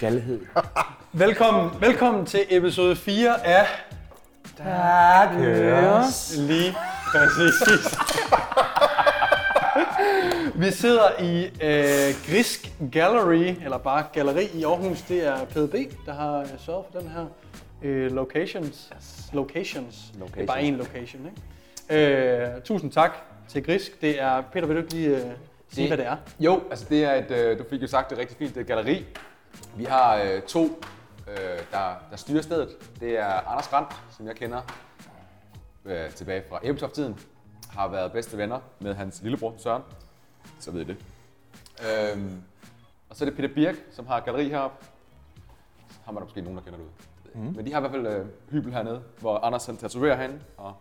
God gallighed. Velkommen, velkommen til episode 4 af Der køres. Lige præcis. Vi sidder i øh, Grisk Gallery, eller bare Galleri i Aarhus. Det er PDB, der har øh, sørget for den her øh, locations. Locations. Det er bare én location, ikke? Øh, tusind tak til Grisk. Det er, Peter, vil du ikke lige øh, sige, Det- hvad det er? Jo, altså det er et, øh, du fik jo sagt det rigtig fint, det er et galleri. Vi har øh, to, øh, der, der styrer stedet. Det er Anders Grant, som jeg kender øh, tilbage fra Æbeltoft-tiden. Har været bedste venner med hans lillebror Søren. Så ved I det. Øhm, og så er det Peter Birk, som har galleri heroppe. Har man måske nogen, der kender det ud. Mm. Men de har i hvert fald øh, hybel hernede, hvor Anders han tatoverer herinde, og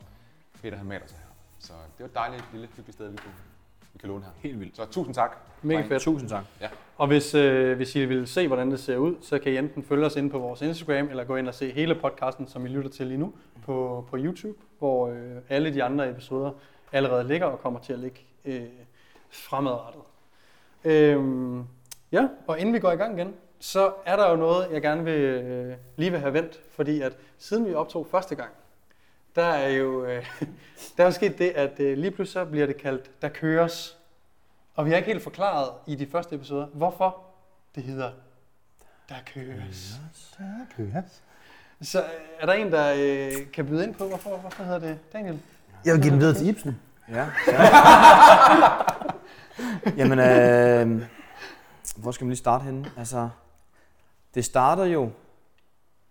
Peter han maler sig her. Så det var et dejligt lille hyggeligt sted, vi kunne, vi kan låne her. Helt vildt. Så tusind tak. Mega fedt. Tusind tak. Og hvis, øh, hvis I vil se, hvordan det ser ud, så kan I enten følge os inde på vores Instagram, eller gå ind og se hele podcasten, som I lytter til lige nu, på, på YouTube, hvor øh, alle de andre episoder allerede ligger og kommer til at ligge øh, fremadrettet. Øhm, ja, og inden vi går i gang igen, så er der jo noget, jeg gerne vil øh, lige vil have vendt, fordi at siden vi optog første gang, der er jo øh, der er jo sket det, at øh, lige pludselig så bliver det kaldt, der køres. Og vi har ikke helt forklaret i de første episoder, hvorfor det hedder Der køres. Der køres. Så øh, er der en, der øh, kan byde ind på, hvorfor, hvorfor hedder det Daniel? Jeg vil give den videre til Ibsen. Ja. ja. Jamen, øh, hvor skal man lige starte henne? Altså, det starter jo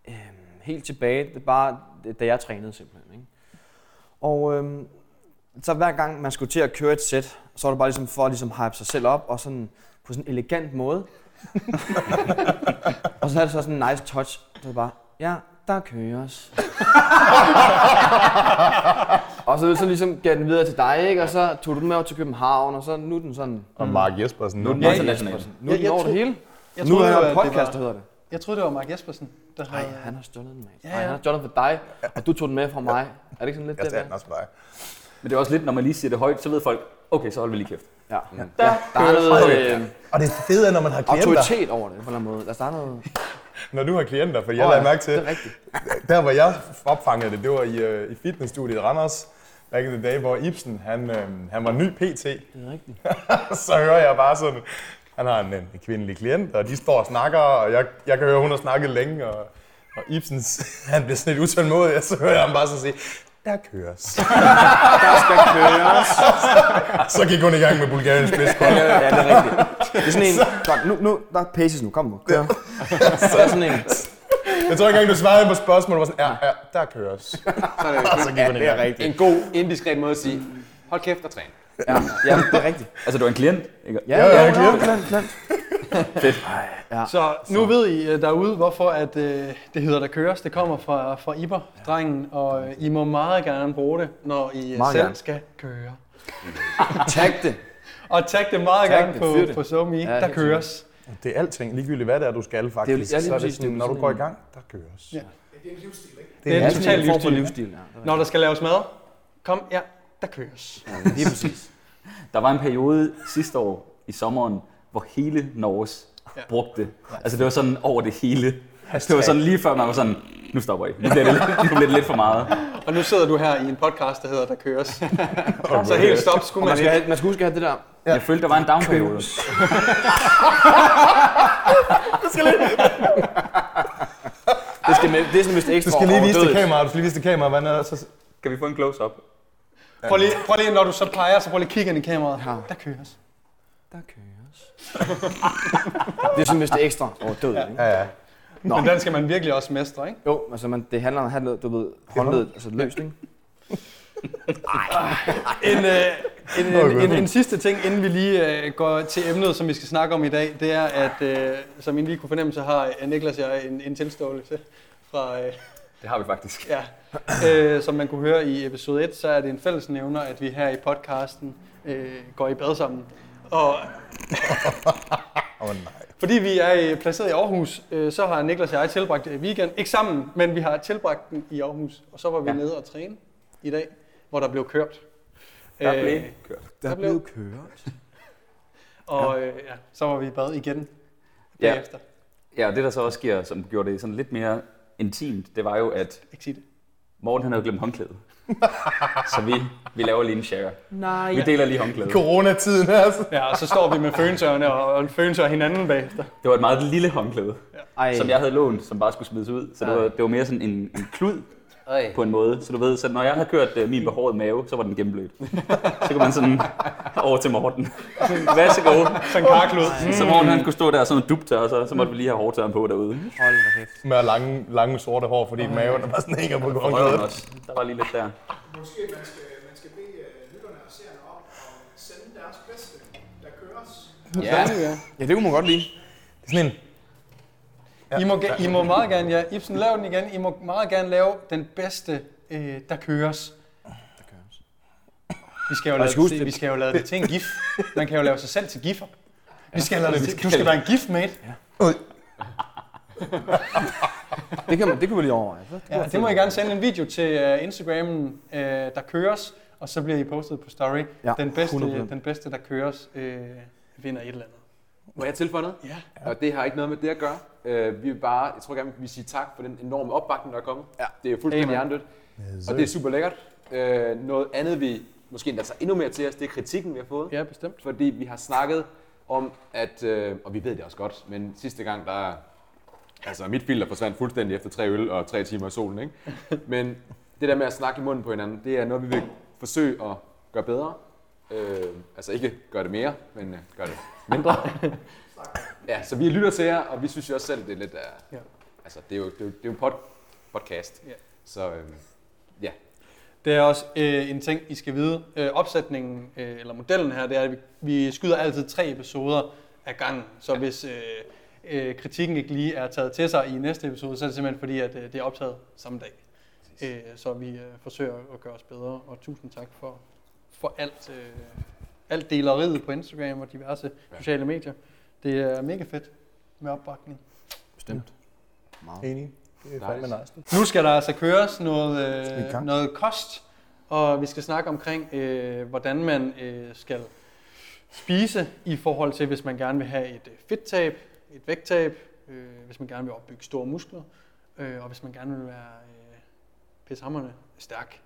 øh, helt tilbage, det er bare, da jeg trænede simpelthen. Ikke? Og øh, så hver gang man skulle til at køre et sæt, så var det bare ligesom for at ligesom hype sig selv op, og sådan på sådan en elegant måde. og så er det så sådan en nice touch, det er bare, ja, der køres. og så, så ligesom gav den videre til dig, ikke? og så tog du den med over til København, og så nu er den sådan, Og Mark Jespersen. nu er den Ja, international. Nu er den over det hele. Jeg nu er jo, der en det podcast, var- der hedder det. Jeg troede, det var Mark Jespersen, der Nej, havde... han har stjålet den med. Ja, Nej, ja. han har stjålet fra dig, og du tog den med fra mig. Er det ikke sådan lidt Jeg det? der? den også bare. Men det er også lidt, når man lige siger det højt, så ved folk, okay, så holder vi lige kæft. Ja. Der Der er noget øh, Og det er, når man har klienter. autoritet over det, på en eller anden måde. Der er noget... Når du har klienter, for jeg Åh, lagde ja, mærke til, Det er rigtigt. der hvor jeg opfangede det, det var i, øh, i fitnessstudiet i Randers. Back in the day, hvor Ibsen, han, øh, han var ny PT. Det er rigtigt. så hører jeg bare sådan, han har en, en kvindelig klient, og de står og snakker, og jeg, jeg kan høre, hun har snakket længe, og, og Ibsens, han bliver sådan lidt utålmodig, og så hører jeg ham bare så sige, der køres. Der skal køres. så gik hun i gang med Bulgariens bedste. Ja, det er rigtigt. Det er sådan en... Godt, nu, nu, der er paces nu. Kom nu, kør. Så er sådan en... Jeg tror ikke engang, du svarede på spørgsmålet, var sådan, ja, ja, der køres. Så er det, så gik hun i gang. en god, indiskret måde at sige, hold kæft og træn. Ja, ja, det er rigtigt. Altså, du er en klient, ikke? Ja, Ja, ja, ja, ja, klient. klient, klient. Så nu ved I øh, derude, hvorfor at, øh, det hedder Der køres. Det kommer fra, fra Iber, drengen, og øh, I må meget gerne bruge det, når I øh, Meget selv gerne. skal køre. Tag det. Og tag det meget Tag gerne det, på, det. på SoMe. Ja, der køres. Det er alting, ligegyldigt hvad det er, du skal faktisk. ja, lige så er det sådan, det er når du går i en- gang, der køres. Ja. Det Det er Ja, en sådan total en form for livsstil. livsstil. Ja, Når der skal laves mad, kom, ja, der køres. ja, lige præcis. Der var en periode sidste år i sommeren, hvor hele Norges Ja. brugte det. Altså, det var sådan over det hele. Det var sådan lige før, man var sådan, nu stopper I. Nu bliver det lidt, nu bliver det lidt for meget. Og nu sidder du her i en podcast, der hedder Der køres. Så helt stop skulle man man skal, ikke. have, man skal huske at have det der. Jeg følte, der var en down-periode. Det, skal med, det er sådan vist ekstra Du skal lige vise det kamera, du skal lige vise det kamera, hvad er så... Kan vi få en close-up? Prøv lige, prøv lige, når du så peger, så prøv lige at kigge ind i kameraet. Ja. Der køres. Der køres. det er sådan vist ekstra overdødigt, ikke? Ja, ja. Nå. Men den skal man virkelig også mestre, ikke? Jo, altså man, det handler om at have noget, du ved, håndled, altså løst, ikke? En, øh, en, en, en, en sidste ting, inden vi lige øh, går til emnet, som vi skal snakke om i dag, det er, at øh, som I lige kunne fornemme, så har øh, Niklas og jeg en, en tilståelse fra, øh, Det har vi faktisk. ja, øh, som man kunne høre i episode 1, så er det en fællesnævner, at vi her i podcasten øh, går i bad sammen. Og oh, nej. fordi vi er øh, placeret i Aarhus, øh, så har Niklas og jeg tilbragt øh, weekend, ikke sammen, men vi har tilbragt den i Aarhus. Og så var vi ja. Ja. nede og træne i dag, hvor der blev kørt. Der Øh, blev kørt. Der Der er blev- blevet kørt. Og øh, ja, så var vi i bad igen Ja. bagefter. Ja, og det der så også sker, som gjorde det sådan lidt mere intimt, det var jo, at Ikke sige det. Morten han havde glemt håndklædet. så vi, vi laver lige en share. Nej. Vi deler lige håndklædet. Coronatiden, altså. Ja, og så står vi med føntørene og, og føntør hinanden bagefter. Det var et meget lille håndklæde, Ej. som jeg havde lånt, som bare skulle smides ud. Så det var, det var mere sådan en, en klud Ej. på en måde. Så du ved, så når jeg havde kørt uh, min behårede mave, så var den gennemblødt. Så kunne man sådan over til Morten. Værsågod. Sådan en karklud. Så Morten han kunne stå der sådan og dubte, og så, så måtte vi lige have hårdtøren på derude. Hold da kæft. Med lange, lange sorte hår, fordi maven er bare sådan hænger på også. Der var lige lidt der. Måske man skal, man skal bede uh, lytterne og seerne om at sende deres bedste, der køres. Ja, Ja, det kunne man godt lide. Det er sådan en... I må, I må meget gerne, ja, Ibsen, lav den igen. I må meget gerne lave den bedste, øh, der køres. Vi skal, jo lave jeg skal det, det- vi skal jo lave det til en gif. Man kan jo lave sig selv til giffer. Vi skal lave det til, du skal være en gif, mate. Det kan, man, det kan vi lige overveje. Så, Ja, det må I gerne sende en video til uh, Instagrammen, uh, der køres, og så bliver I postet på story. Ja, den, bedste, 100%. den bedste, der køres, uh, vinder et eller andet. Må jeg tilføje noget? Ja. Og det har ikke noget med det at gøre. Øh, vi vil bare, jeg tror gerne, vi vil sige tak for den enorme opbakning, der er kommet. Ja. Det er fuldstændig hjernedødt. Og det er super lækkert. Øh, noget andet, vi måske endda tager endnu mere til os, det er kritikken, vi har fået. Ja, bestemt. Fordi vi har snakket om, at, øh, og vi ved det også godt, men sidste gang, der altså mit filter forsvandt fuldstændig efter tre øl og tre timer i solen, ikke? Men det der med at snakke i munden på hinanden, det er noget, vi vil forsøge at gøre bedre. Øh, altså ikke gøre det mere, men øh, gøre det mindre. ja, så vi lytter til jer, og vi synes jo også selv, det er lidt af... Ja. Altså, det er jo, det er jo, det er jo pod, podcast. Ja. Så øh, ja, Det er også øh, en ting, I skal vide. Øh, opsætningen, øh, eller modellen her, det er, at vi, vi skyder altid tre episoder af gangen. Så ja. hvis øh, øh, kritikken ikke lige er taget til sig i næste episode, så er det simpelthen fordi, at øh, det er optaget samme dag. Øh, så vi øh, forsøger at gøre os bedre, og tusind tak for, for alt, øh, alt deleriet på Instagram og diverse Ja. sociale medier. Det er mega fedt med opbakning. Bestemt. Meget. Enig. Det er fandme Nice. nice. Nu skal der altså køres noget, øh, noget kost, og vi skal snakke omkring, øh, hvordan man øh, skal spise i forhold til, hvis man gerne vil have et øh, fedttab, et vægttab, øh, hvis man gerne vil opbygge store muskler, øh, og hvis man gerne vil være øh, pissehammerende stærk.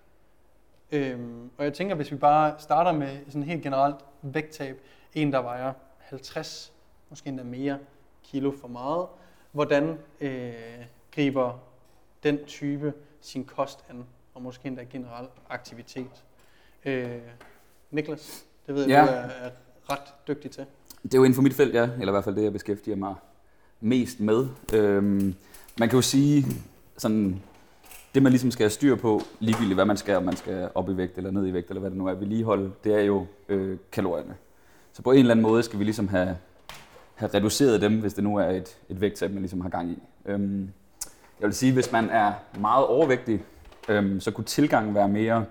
Øhm, og jeg tænker, hvis vi bare starter med sådan helt generelt vægttab, en der vejer 50, måske endda mere kilo for meget, hvordan øh, griber den type sin kost an, og måske endda generel aktivitet. Øh, Niklas, det ved jeg, Ja. du er, er ret dygtig til. Det er jo inden for mit felt, ja. Eller i hvert fald det, jeg beskæftiger mig mest med. Øhm, man kan jo sige, sådan, det man ligesom skal have styr på, ligegyldigt hvad man skal, om man skal op i vægt eller ned i vægt, eller hvad det nu er, vedligeholde, det er jo øh, kalorierne. Så på en eller anden måde skal vi ligesom have, have reduceret dem, hvis det nu er et, et vægttab, man ligesom har gang i. Øhm, jeg vil sige, hvis man er meget overvægtig, øhm, så kunne tilgangen være mere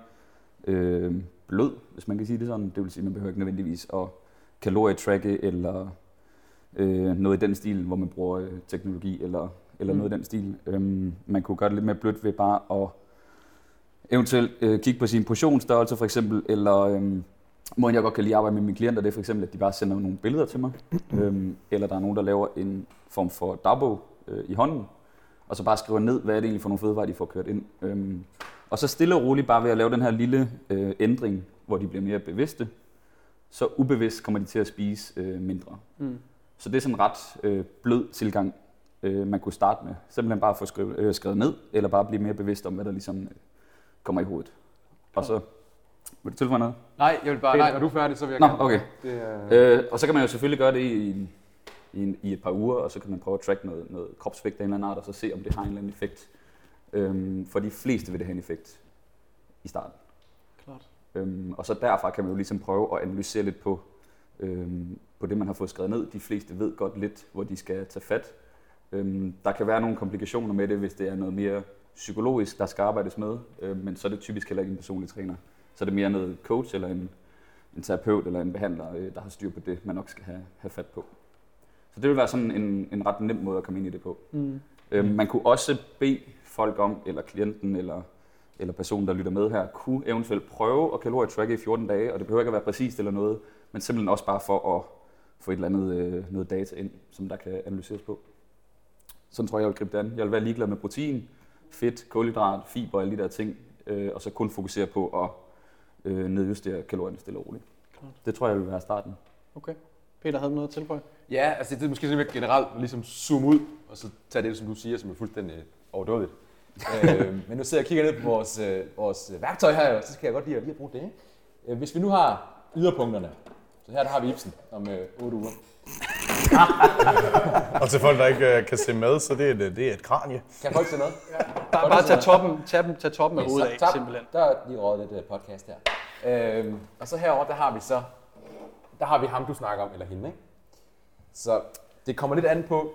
øh, blød, hvis man kan sige det sådan. Det vil sige, at man behøver ikke nødvendigvis at kalorietracke eller øh, noget i den stil, hvor man bruger øh, teknologi eller, eller Mm. mm. noget i den stil. Øhm, man kunne gøre det lidt mere blødt ved bare at eventuelt øh, kigge på sin portionsstørrelse for eksempel, eller øhm, måden jeg godt kan lide at arbejde med mine klienter, det er for eksempel, at de bare sender nogle billeder til mig, øhm, eller der er nogen, der laver en form for dagbog øh, i hånden, og så bare skriver ned, hvad er det egentlig for nogle fødevarer, de får kørt ind. Øhm, og så stille og roligt bare ved at lave den her lille øh, ændring, hvor de bliver mere bevidste, så ubevidst kommer de til at spise øh, mindre. Mm. Så det er sådan en ret øh, blød tilgang, øh, man kunne starte med. Simpelthen bare få skrevet, øh, skrevet ned, eller bare blive mere bevidst om, hvad der ligesom øh, kommer i hovedet. Og så... Vil du tilføje noget? Nej, jeg vil bare, nej, når du er færdig, så vil jeg Nå, gerne. okay. Det, er, Øh, og så kan man jo selvfølgelig gøre det i, en- i, en, i et par uger, og så kan man prøve at track noget, noget kropsvægt af en eller anden art, og så se, om det har en eller anden effekt. Øhm, for de fleste vil det have en effekt i starten. Klart. Øhm, og så derfra kan man jo ligesom prøve at analysere lidt på, øhm, på det, man har fået skrevet ned. De fleste ved godt lidt, hvor de skal tage fat. Øhm, der kan være nogle komplikationer med det, hvis det er noget mere psykologisk, der skal arbejdes med, øhm, men så er det typisk heller ikke en personlig træner. Så er det mere noget coach eller en, en terapeut eller en behandler, øh, der har styr på det, man nok skal have, have fat på. Så det vil være sådan en, en ret nem måde at komme ind i det på. Mm. Øhm, man kunne også bede folk om, eller klienten, eller, eller personen, der lytter med her, kunne eventuelt prøve at kalorietracke i 14 dage, og det behøver ikke at være præcist eller noget, men simpelthen også bare for at få et eller andet øh, noget data ind, som der kan analyseres på. Sådan tror jeg, jeg vil gribe det an. Jeg vil være ligeglad med protein, fedt, kulhydrat, fiber og alle de der ting, øh, og så kun fokusere på at øh, nedjustere kalorierne stille og roligt. Det tror jeg vil være starten. Okay. Peter, havde du noget at tilføje? Ja, altså det er måske sådan lidt generelt ligesom zoome ud, og så tage det, som du siger, som er fuldstændig overdådigt. øh, men nu sidder jeg og kigger ned på vores, øh, vores værktøj her, og så skal jeg godt lide at, lige at bruge det. ikke? Øh, hvis vi nu har yderpunkterne, her der har vi Ibsen om øh, 8 uger. Og til folk, der ikke øh, kan se med, så det er et, det er et kranie. Kan folk se noget? Bare, bare tag toppen, tag, dem- tag toppen af hovedet af, simpelthen. Der er lige rådet lidt øh, podcast her. Øhm, og så herover der har vi så, der har vi ham, du snakker om, eller hende, ikke? Så det kommer lidt an på,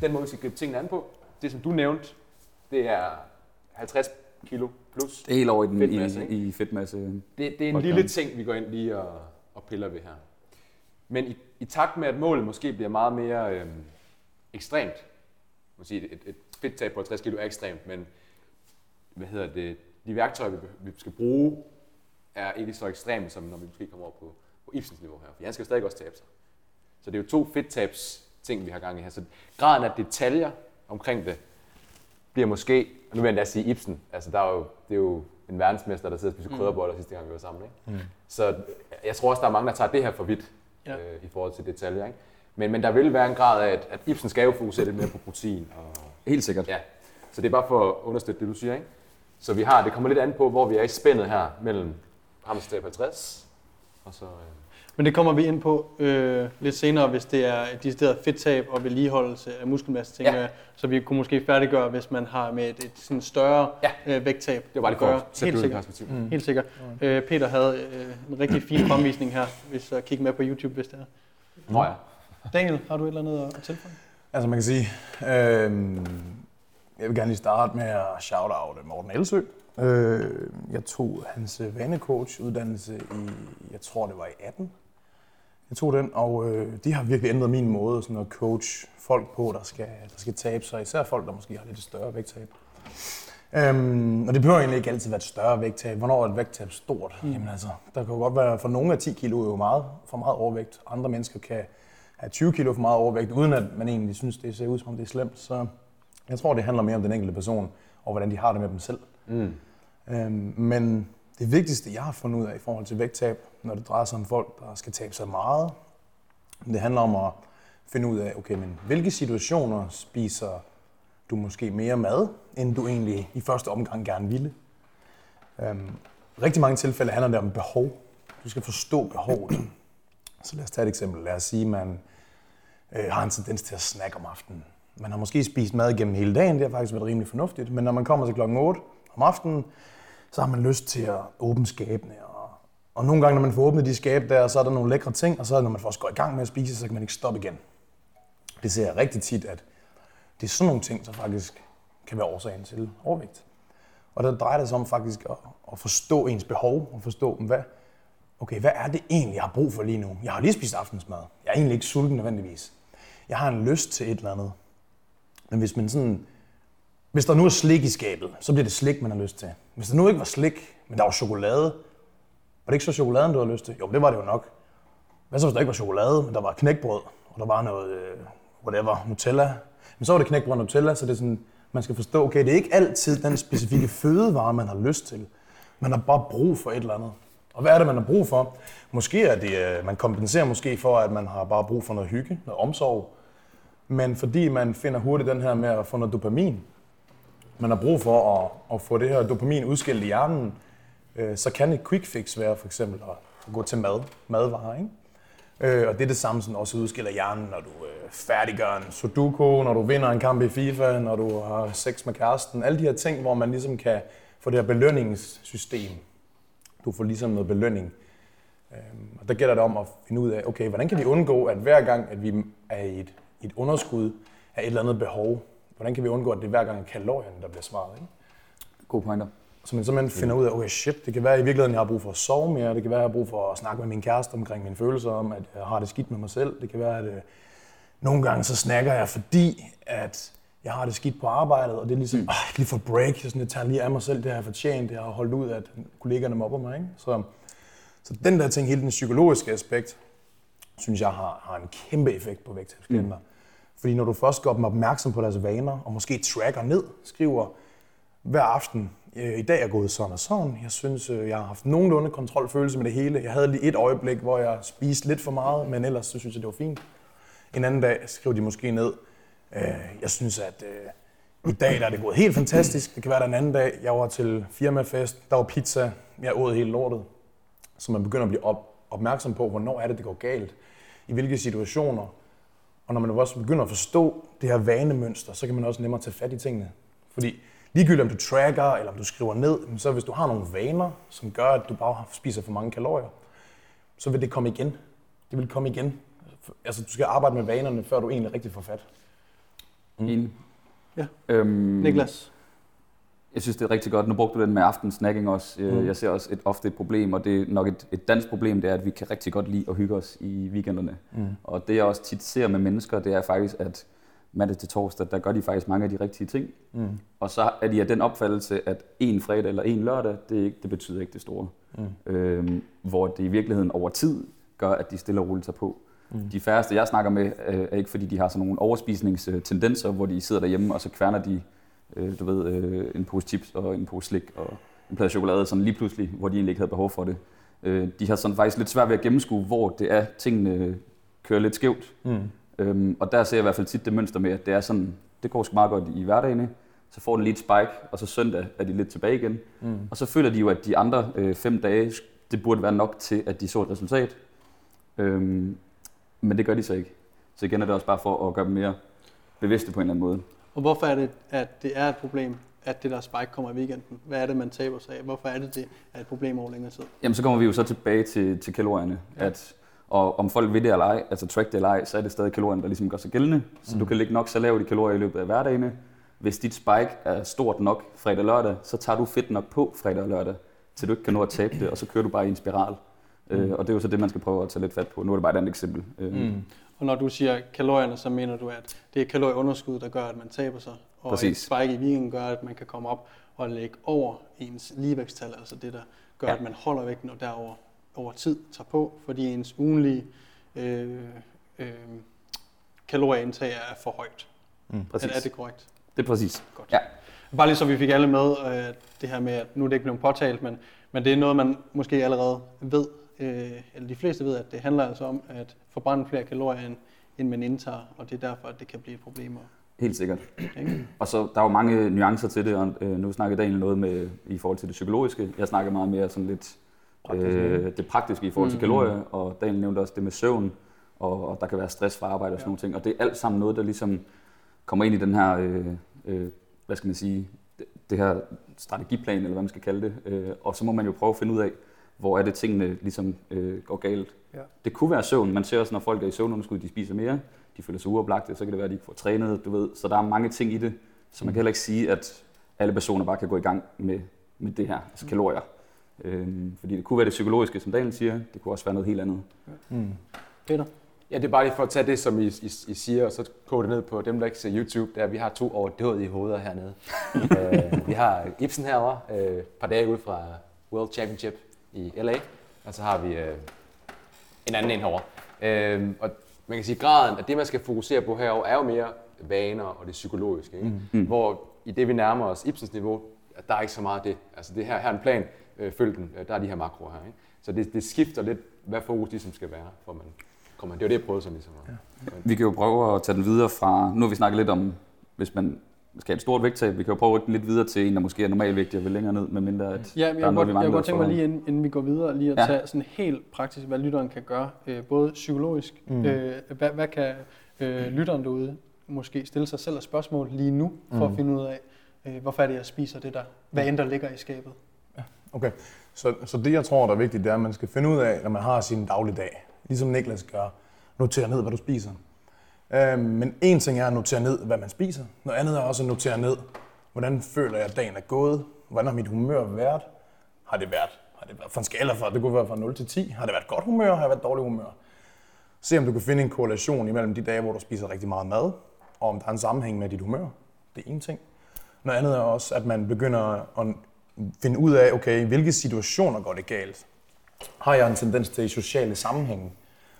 den måde, vi skal gribe tingene an på. Det, som du nævnte, det er 50 kilo plus. Det er helt over i, den, Fedtmasse, i, i fedtmasse. Det, det er en lille ting, vi går ind lige og, og piller ved her. Men i, i takt med, at målet måske bliver meget mere øhm, ekstremt, man sige, et, et fedttab på 50 kilo er ekstremt, men hvad hedder det, de værktøjer, vi, vi skal bruge, er ikke så ekstreme, som når vi måske kommer over på, på Ibsens niveau her. For han skal jo stadig også tabe sig. Så det er jo to fedttabs ting, vi har gang i her. Så graden af detaljer omkring det, bliver måske, og nu vil jeg endda sige Ibsen, altså der er jo, det er jo en verdensmester, der sidder og spiser krydderboller sidste gang, vi var sammen. Ikke? Mm. Så jeg tror også, der er mange, der tager det her for vidt Ja. øh, i forhold til detaljer. Ikke? Men, men der vil være en grad af, at, at Ibsen skal jo fokusere lidt mere på protein. Og, Helt sikkert. ja. Så det er bare for at understøtte det, du siger. Ikke? Så vi har, det kommer lidt an på, hvor vi er i spændet her mellem Hammerstab 50 og så... Øh, Men det kommer vi ind på øh, lidt senere, hvis det er et decideret fedttab og vedligeholdelse af muskelmasse, tænker Ja. jeg. Så vi kunne måske færdiggøre, hvis man har med et, et sådan større Ja. øh, vægttab det var bare Helt det ud i sikkert. perspektiv. Mm. Helt sikkert. Øh, Peter havde øh, en rigtig fin fremvisning her, hvis jeg kigger med på YouTube, hvis det er. Nå ja. Daniel, har du et eller andet at tilføje? Altså man kan sige, øh, jeg vil gerne lige starte med at shout out Morten Elsø. Øh, jeg tog hans øh, vanecoach uddannelse i, jeg tror det var i 18. Jeg tog den, og øh, de har virkelig ændret min måde sådan at coach folk på, der skal, der skal tabe sig. Især folk, der måske har lidt større vægttab. Øhm, og det behøver egentlig ikke altid være et større vægttab. Hvornår er et vægttab stort? Mm. Jamen altså, der kan jo godt være, for nogle af 10 kilo er jo meget, for meget overvægt. Andre mennesker kan have 20 kilo for meget overvægt, uden at man egentlig synes, det ser ud som om det er slemt. Så jeg tror, det handler mere om den enkelte person, og hvordan de har det med dem selv. Mm. Øhm, men det vigtigste, jeg har fundet ud af i forhold til vægttab, når det drejer sig om folk, der skal tabe sig meget, det handler om at finde ud af, okay, men hvilke situationer spiser du måske mere mad, end du egentlig i første omgang gerne ville. Øhm, rigtig mange tilfælde handler det om behov. Du skal forstå behovet. Så lad os tage et eksempel. Lad os sige, at man øh, har en tendens til at snakke om aftenen. Man har måske spist mad gennem hele dagen, det har faktisk været rimelig fornuftigt, men når man kommer til klokken 8 om aftenen, så har man lyst til at åbne skabene. Og, og nogle gange, når man får åbnet de skab der, så er der nogle lækre ting, og så når man først går i gang med at spise, så kan man ikke stoppe igen. Det ser jeg rigtig tit, at det er sådan nogle ting, der faktisk kan være årsagen til overvægt. Og der drejer det sig om faktisk at, at forstå ens behov, og forstå, hvad, okay, hvad er det egentlig, jeg har brug for lige nu? Jeg har lige spist aftensmad. Jeg er egentlig ikke sulten nødvendigvis. Jeg har en lyst til et eller andet. Men hvis man sådan, hvis der nu er slik i skabet, så bliver det slik, man har lyst til. Hvis der nu ikke var slik, men der var chokolade, var det ikke så chokoladen, du havde lyst til? Jo, det var det jo nok. Hvad så, hvis der ikke var chokolade, men der var knækbrød, og der var noget, øh, whatever, Nutella? Men så var det knækbrød og Nutella, så det er sådan, man skal forstå, okay, det er ikke altid den specifikke fødevare, man har lyst til. Man har bare brug for et eller andet. Og hvad er det, man har brug for? Måske er det, øh, man kompenserer måske for, at man har bare brug for noget hygge, noget omsorg. Men fordi man finder hurtigt den her med at få noget dopamin, man har brug for at, at få det her dopamin udskilt i hjernen, øh, så kan et quick fix være for eksempel at, at gå til mad, madvarer. Ikke? Øh, og det er det samme, som også udskiller hjernen, når du øh, færdiggør en sudoku, når du vinder en kamp i FIFA, når du har sex med kæresten. Alle de her ting, hvor man ligesom kan få det her belønningssystem. Du får ligesom noget belønning. Øh, og der gælder det om at finde ud af, okay, hvordan kan vi undgå, at hver gang, at vi er i et, et underskud af et eller andet behov, hvordan kan vi undgå, at det er hver gang er kalorierne, der bliver svaret, ikke? Gode pointer. Så man simpelthen finder ud af, okay shit, det kan være i virkeligheden, jeg har brug for at sove mere, det kan være, jeg har brug for at snakke med min kæreste omkring mine følelser om, at jeg har det skidt med mig selv, det kan være, at øh, nogle gange så snakker jeg, fordi at jeg har det skidt på arbejdet, og det er ligesom, mm. jeg kan lige få break, jeg, sådan, jeg tager lige af mig selv, det har jeg fortjent, det har holdt ud, at kollegerne mobber mig, ikke? Så, så den der ting, hele den psykologiske aspekt, synes jeg har, har en kæmpe effekt på vægttabsklienter. Mm. Fordi når du først gør dem opmærksom på deres vaner, og måske tracker ned, skriver hver aften, øh, i dag er gået sådan og sådan, jeg synes, øh, jeg har haft nogenlunde kontrolfølelse med det hele. Jeg havde lige et øjeblik, hvor jeg spiste lidt for meget, men ellers så synes jeg, det var fint. En anden dag skriver de måske ned, øh, jeg synes, at i dag der er det gået helt fantastisk. Det kan være, der en anden dag, jeg var til firmafest, der var pizza, jeg åd hele lortet. Så man begynder at blive op, opmærksom på, hvornår er det, det går galt. I hvilke situationer. Og når man også begynder at forstå det her vanemønster, så kan man også nemmere tage fat i tingene. Fordi ligegyldigt om du tracker, eller om du skriver ned, så hvis du har nogle vaner, som gør, at du bare spiser for mange kalorier, så vil det komme igen. Det vil komme igen. Altså, du skal arbejde med vanerne, før du egentlig rigtig får fat. Enig. Ja. Øhm, Niklas? Jeg synes, det er rigtig godt. Nu brugte du den med aftensnacking også. Mm. Jeg ser også et, ofte et problem, og det er nok et, et dansk problem, det er, at vi kan rigtig godt lide at hygge os i weekenderne. Mm. Og det jeg også tit ser med mennesker, det er faktisk, at mandag til torsdag, der gør de faktisk mange af de rigtige ting. Mm. Og så er de af den opfattelse, at en fredag eller en lørdag, det, ikke, det betyder ikke det store. Mm. Øhm, hvor det i virkeligheden over tid gør, at de stille og roligt tager på. Mm. De færreste, jeg snakker med, øh, er ikke fordi, de har sådan nogle overspisningstendenser, hvor de sidder derhjemme, og så kværner de øh, du ved, øh, en pose chips og en pose slik og en plade chokolade, sådan lige pludselig, hvor de egentlig ikke havde behov for det. Øh, de har sådan faktisk lidt svært ved at gennemskue, hvor det er, tingene kører lidt skævt. Mm. Øhm, og der ser jeg i hvert fald tit det mønster med, at det er sådan, det går sgu meget godt i hverdagen, så får den lige et spike, og så søndag er de lidt tilbage igen. Mm. Og så føler de jo, at de andre øh, fem dage, det burde være nok til, at de så et resultat. Øhm, men det gør de så ikke. Så igen er det også bare for at gøre dem mere bevidste på en eller anden måde. Og hvorfor er det, at det er et problem, at det der spike kommer i weekenden? Hvad er det, man taber sig af? Hvorfor er det, det er et problem over længere tid? Jamen, så kommer vi jo så tilbage til, til kalorierne. Ja. At, og om folk vil det eller ej, altså track det eller ej, så er det stadig kalorierne, der ligesom gør sig gældende. Så mm. du kan lægge nok så lavt i kalorier i løbet af hverdagen. Hvis dit spike er stort nok fredag og lørdag, så tager du fedt nok på fredag og lørdag, til du ikke kan nå at tabe det, og så kører du bare i en spiral. Mm. Øh, og det er jo så det, man skal prøve at tage lidt fat på. Nu er det bare et andet eksempel. Øh, mm. Og når du siger kalorierne, så mener du, at det er kalorieunderskud, der gør, at man taber sig. Og Præcis. et spike i weekenden gør, at man kan komme op og lægge over ens ligevægtstal, altså det, der gør, ja. at man holder vægten og derover over tid tager på, fordi ens ugenlige øh, øh, kalorieindtag er for højt. Mm, præcis. Er, er det korrekt? Det er præcis. Godt. Ja. Bare lige så vi fik alle med, øh, det her med, at nu er det ikke blevet påtalt, men, men det er noget, man måske allerede ved, øh, eller de fleste ved, at det handler altså om at forbrænde flere kalorier, end, end man indtager, og det er derfor, at det kan blive et problem. Helt sikkert. Og så der er jo mange nuancer til det, og øh, nu snakker Daniel noget med i forhold til det psykologiske. Jeg snakker meget mere sådan lidt øh, det praktiske i forhold til mm. kalorier, og Daniel nævnte også det med søvn, og, og der kan være stress fra arbejde og sådan ja. nogle ting. Og det er alt sammen noget, der ligesom kommer ind i den her, øh, øh, hvad skal man sige, det, det her strategiplan, eller hvad man skal kalde det. Øh, og så må man jo prøve at finde ud af, hvor er det tingene ligesom øh, går galt. Ja. Det kunne være søvn. Man ser også, når folk er i søvnunderskud, de spiser mere, de føler sig uoplagte, så kan det være, at de ikke får trænet, du ved. Så der er mange ting i det, så man kan heller ikke sige, at alle personer bare kan gå i gang med, med det her, altså kalorier. Øhm, fordi det kunne være det psykologiske, som Daniel siger, det kunne også være noget helt andet. Mm. Peter? Ja, det er bare lige for at tage det, som I, I, I siger, og så koge det ned på dem, der ikke ser YouTube. Der vi har to overdådige hoveder hernede. uh, vi har Ibsen herovre, et par dage ude fra World Championship i LA, og så har vi uh, en anden en herovre. Uh, og man kan sige, graden af det, man skal fokusere på herover er jo mere vaner og det psykologiske. Ikke? Mm. Hvor i det, vi nærmer os Ibsens niveau, der er ikke så meget af det. Altså det her, her er en plan, øh, følg den, der er de her makroer her. Ikke? Så det, det skifter lidt, hvad fokus ligesom skal være, for man kommer. Det jo det, jeg prøvede sådan ligesom. Ja. Vi kan jo prøve at tage den videre fra, nu har vi snakket lidt om, hvis man skal have et stort vægttab, vi kan jo prøve at rykke lidt videre til en, der måske er normalvægtig og vil længere ned, med mindre at ja, men der er noget, vi jeg kunne tænke mig lige, inden, inden vi går videre, lige at Ja. tage sådan helt praktisk, hvad lytteren kan gøre, øh, både psykologisk, mm. øh, hvad, hvad kan øh, lytteren derude måske stille sig selv et spørgsmål lige nu, for mm. at finde ud af, øh, hvorfor er det, jeg spiser det der, hvad end der ligger i skabet. Okay, så, så det jeg tror, der er vigtigt, det er, at man skal finde ud af, når man har sin dagligdag, ligesom Niklas gør, notere ned, hvad du spiser. Øh, men en ting er at notere ned, hvad man spiser. Noget andet er også at notere ned, hvordan føler jeg, at dagen er gået? Hvordan har mit humør været? Har det været, har det været fra en skala fra, det kunne være fra 0 til 10. Har det været godt humør? Har det været dårligt humør? Se om du kan finde en korrelation imellem de dage, hvor du spiser rigtig meget mad, og om der er en sammenhæng med dit humør. Det er en ting. Noget andet er også, at man begynder at finde ud af, okay, i hvilke situationer går det galt? Har jeg en tendens til i sociale sammenhænge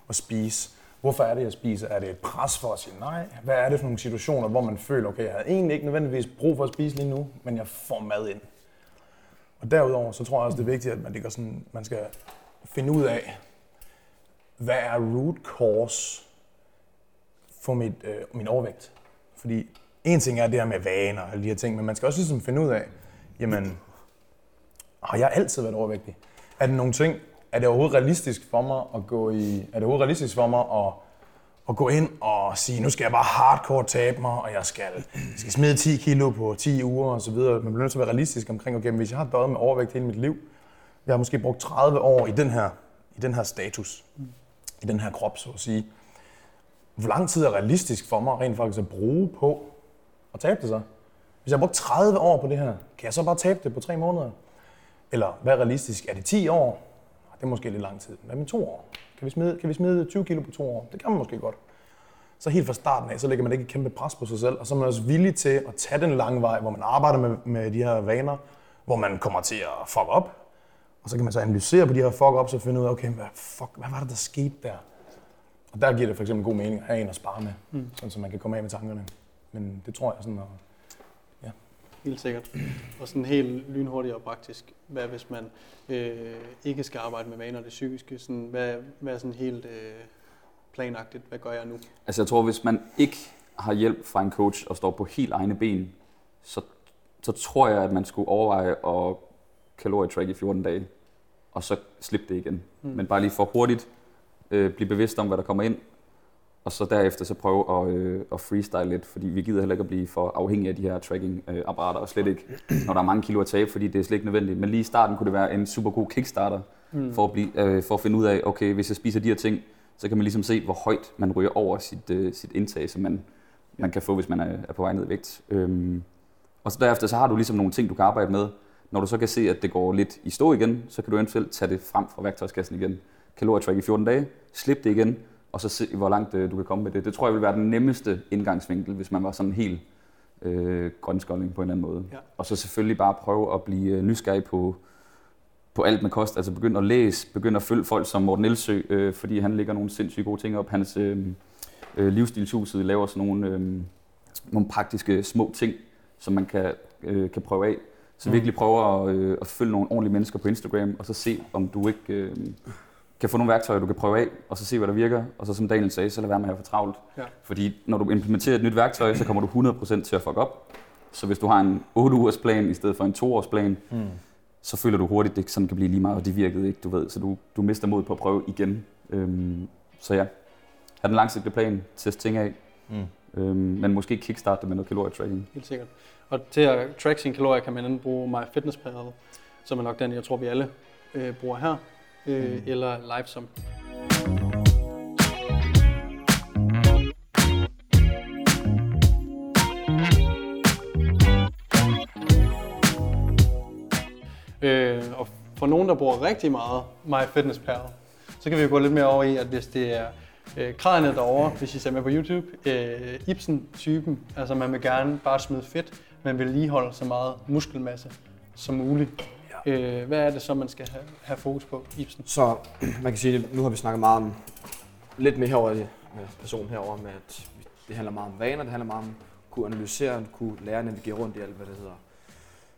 at spise? Hvorfor er det, jeg spiser? Er det et pres for at sige nej? Hvad er det for nogle situationer, hvor man føler, okay, jeg havde egentlig ikke nødvendigvis brug for at spise lige nu, men jeg får mad ind. Og derudover, så tror jeg også, det er vigtigt, at man, det sådan, man skal finde ud af, hvad er root cause for mit, øh, min overvægt? Fordi en ting er det her med vaner og de her ting, men man skal også ligesom finde ud af, jamen, har jeg altid været overvægtig? Er det nogle ting, er det overhovedet realistisk for mig at gå i, er det overhovedet realistisk for mig at, at gå ind og sige, nu skal jeg bare hardcore tabe mig, og jeg skal, jeg skal smide 10 kilo på 10 uger og så videre. Man bliver nødt til at være realistisk omkring, okay, hvis jeg har døjet med overvægt hele mit liv, jeg har måske brugt 30 år i den her, i den her status, i den her krop, så at sige. Hvor lang tid er realistisk for mig rent faktisk at bruge på at tabe det så? Hvis jeg har brugt 30 år på det her, kan jeg så bare tabe det på 3 måneder? Eller hvad er realistisk? Er det 10 år? Det er måske lidt lang tid. Hvad med to år? Kan vi, smide, kan vi smide 20 kilo på to år? Det kan man måske godt. Så helt fra starten af, så lægger man ikke et kæmpe pres på sig selv, og så er man også villig til at tage den lange vej, hvor man arbejder med, med de her vaner, hvor man kommer til at fuck op, og så kan man så analysere på de her fuck ups og finde ud af, okay, hvad, fuck, hvad var det, der skete der? Og der giver det for eksempel god mening at have en at spare med, mm. sådan, så man kan komme af med tankerne. Men det tror jeg sådan, at Helt sikkert. Og sådan helt lynhurtigt og praktisk. Hvad hvis man øh, ikke skal arbejde med vaner det psykiske? Sådan, hvad, hvad er sådan helt øh, planagtigt? Hvad gør jeg nu? Altså jeg tror, hvis man ikke har hjælp fra en coach og står på helt egne ben, så, så tror jeg, at man skulle overveje at kalorietrack i 14 dage, og så slippe det igen. Mm. Men bare lige for hurtigt øh, blive bevidst om, hvad der kommer ind, og så derefter så prøve at, øh, at freestyle lidt, fordi vi gider heller ikke at blive for afhængige af de her tracking-apparater, og slet ikke, når der er mange kilo at tabe, fordi det er slet ikke nødvendigt. Men lige i starten kunne det være en super god kickstarter, mm. for, at blive, øh, for at finde ud af, okay, hvis jeg spiser de her ting, så kan man ligesom se, hvor højt man ryger over sit, øh, sit indtag, som man, man kan få, hvis man er, er på vej ned i vægt. Øhm, og så derefter så har du ligesom nogle ting, du kan arbejde med. Når du så kan se, at det går lidt i stå igen, så kan du eventuelt tage det frem fra værktøjskassen igen. Kalorietrack i 14 dage, slip det igen, og så se, hvor langt øh, du kan komme med det. Det tror jeg vil være den nemmeste indgangsvinkel, hvis man var sådan helt øh, grønskolding på en eller anden måde. Ja. Og så selvfølgelig bare prøve at blive øh, nysgerrig på, på alt med kost. Altså begynde at læse, begynde at følge folk som Morten Elsø, øh, fordi han lægger nogle sindssygt gode ting op. Hans øh, øh, livsstilshuset laver sådan nogle, øh, nogle praktiske små ting, som man kan, øh, kan prøve af. Så virkelig prøve at, øh, at følge nogle ordentlige mennesker på Instagram, og så se, om du ikke øh, kan få nogle værktøjer, du kan prøve af, og så se, hvad der virker. Og så som Daniel sagde, så lad være med at have for travlt. Ja. Fordi når du implementerer et nyt værktøj, så kommer du 100% til at fuck op. Så hvis du har en 8 ugers plan i stedet for en 2 års plan, mm. så føler du hurtigt, det sådan kan blive lige meget, og det virkede ikke, du ved. Så du, du mister mod på at prøve igen. Øhm, så ja, have den langsigtede plan, test ting af. Mm. Øhm, men måske kickstarte det med noget kalorietracking. Helt sikkert. Og til at track sine kalorier kan man enten bruge MyFitnessPal, som er nok den, jeg tror, vi alle øh, bruger her, øh, mm. eller LiveSum. Øh, og for nogen, der bruger rigtig meget MyFitnessPal, så kan vi jo gå lidt mere over i, at hvis det er øh, kranet derovre, hvis I ser med på YouTube, øh, Ibsen-typen, altså man vil gerne bare smide fedt, men vil lige holde så meget muskelmasse som muligt. Øh, hvad er det så, man skal have, have fokus på, Ibsen? Så man kan sige, at nu har vi snakket meget om, lidt mere herover med personen herover med, at det handler meget om vaner, det handler meget om at kunne analysere, kunne lære at navigere rundt i alt, hvad det hedder,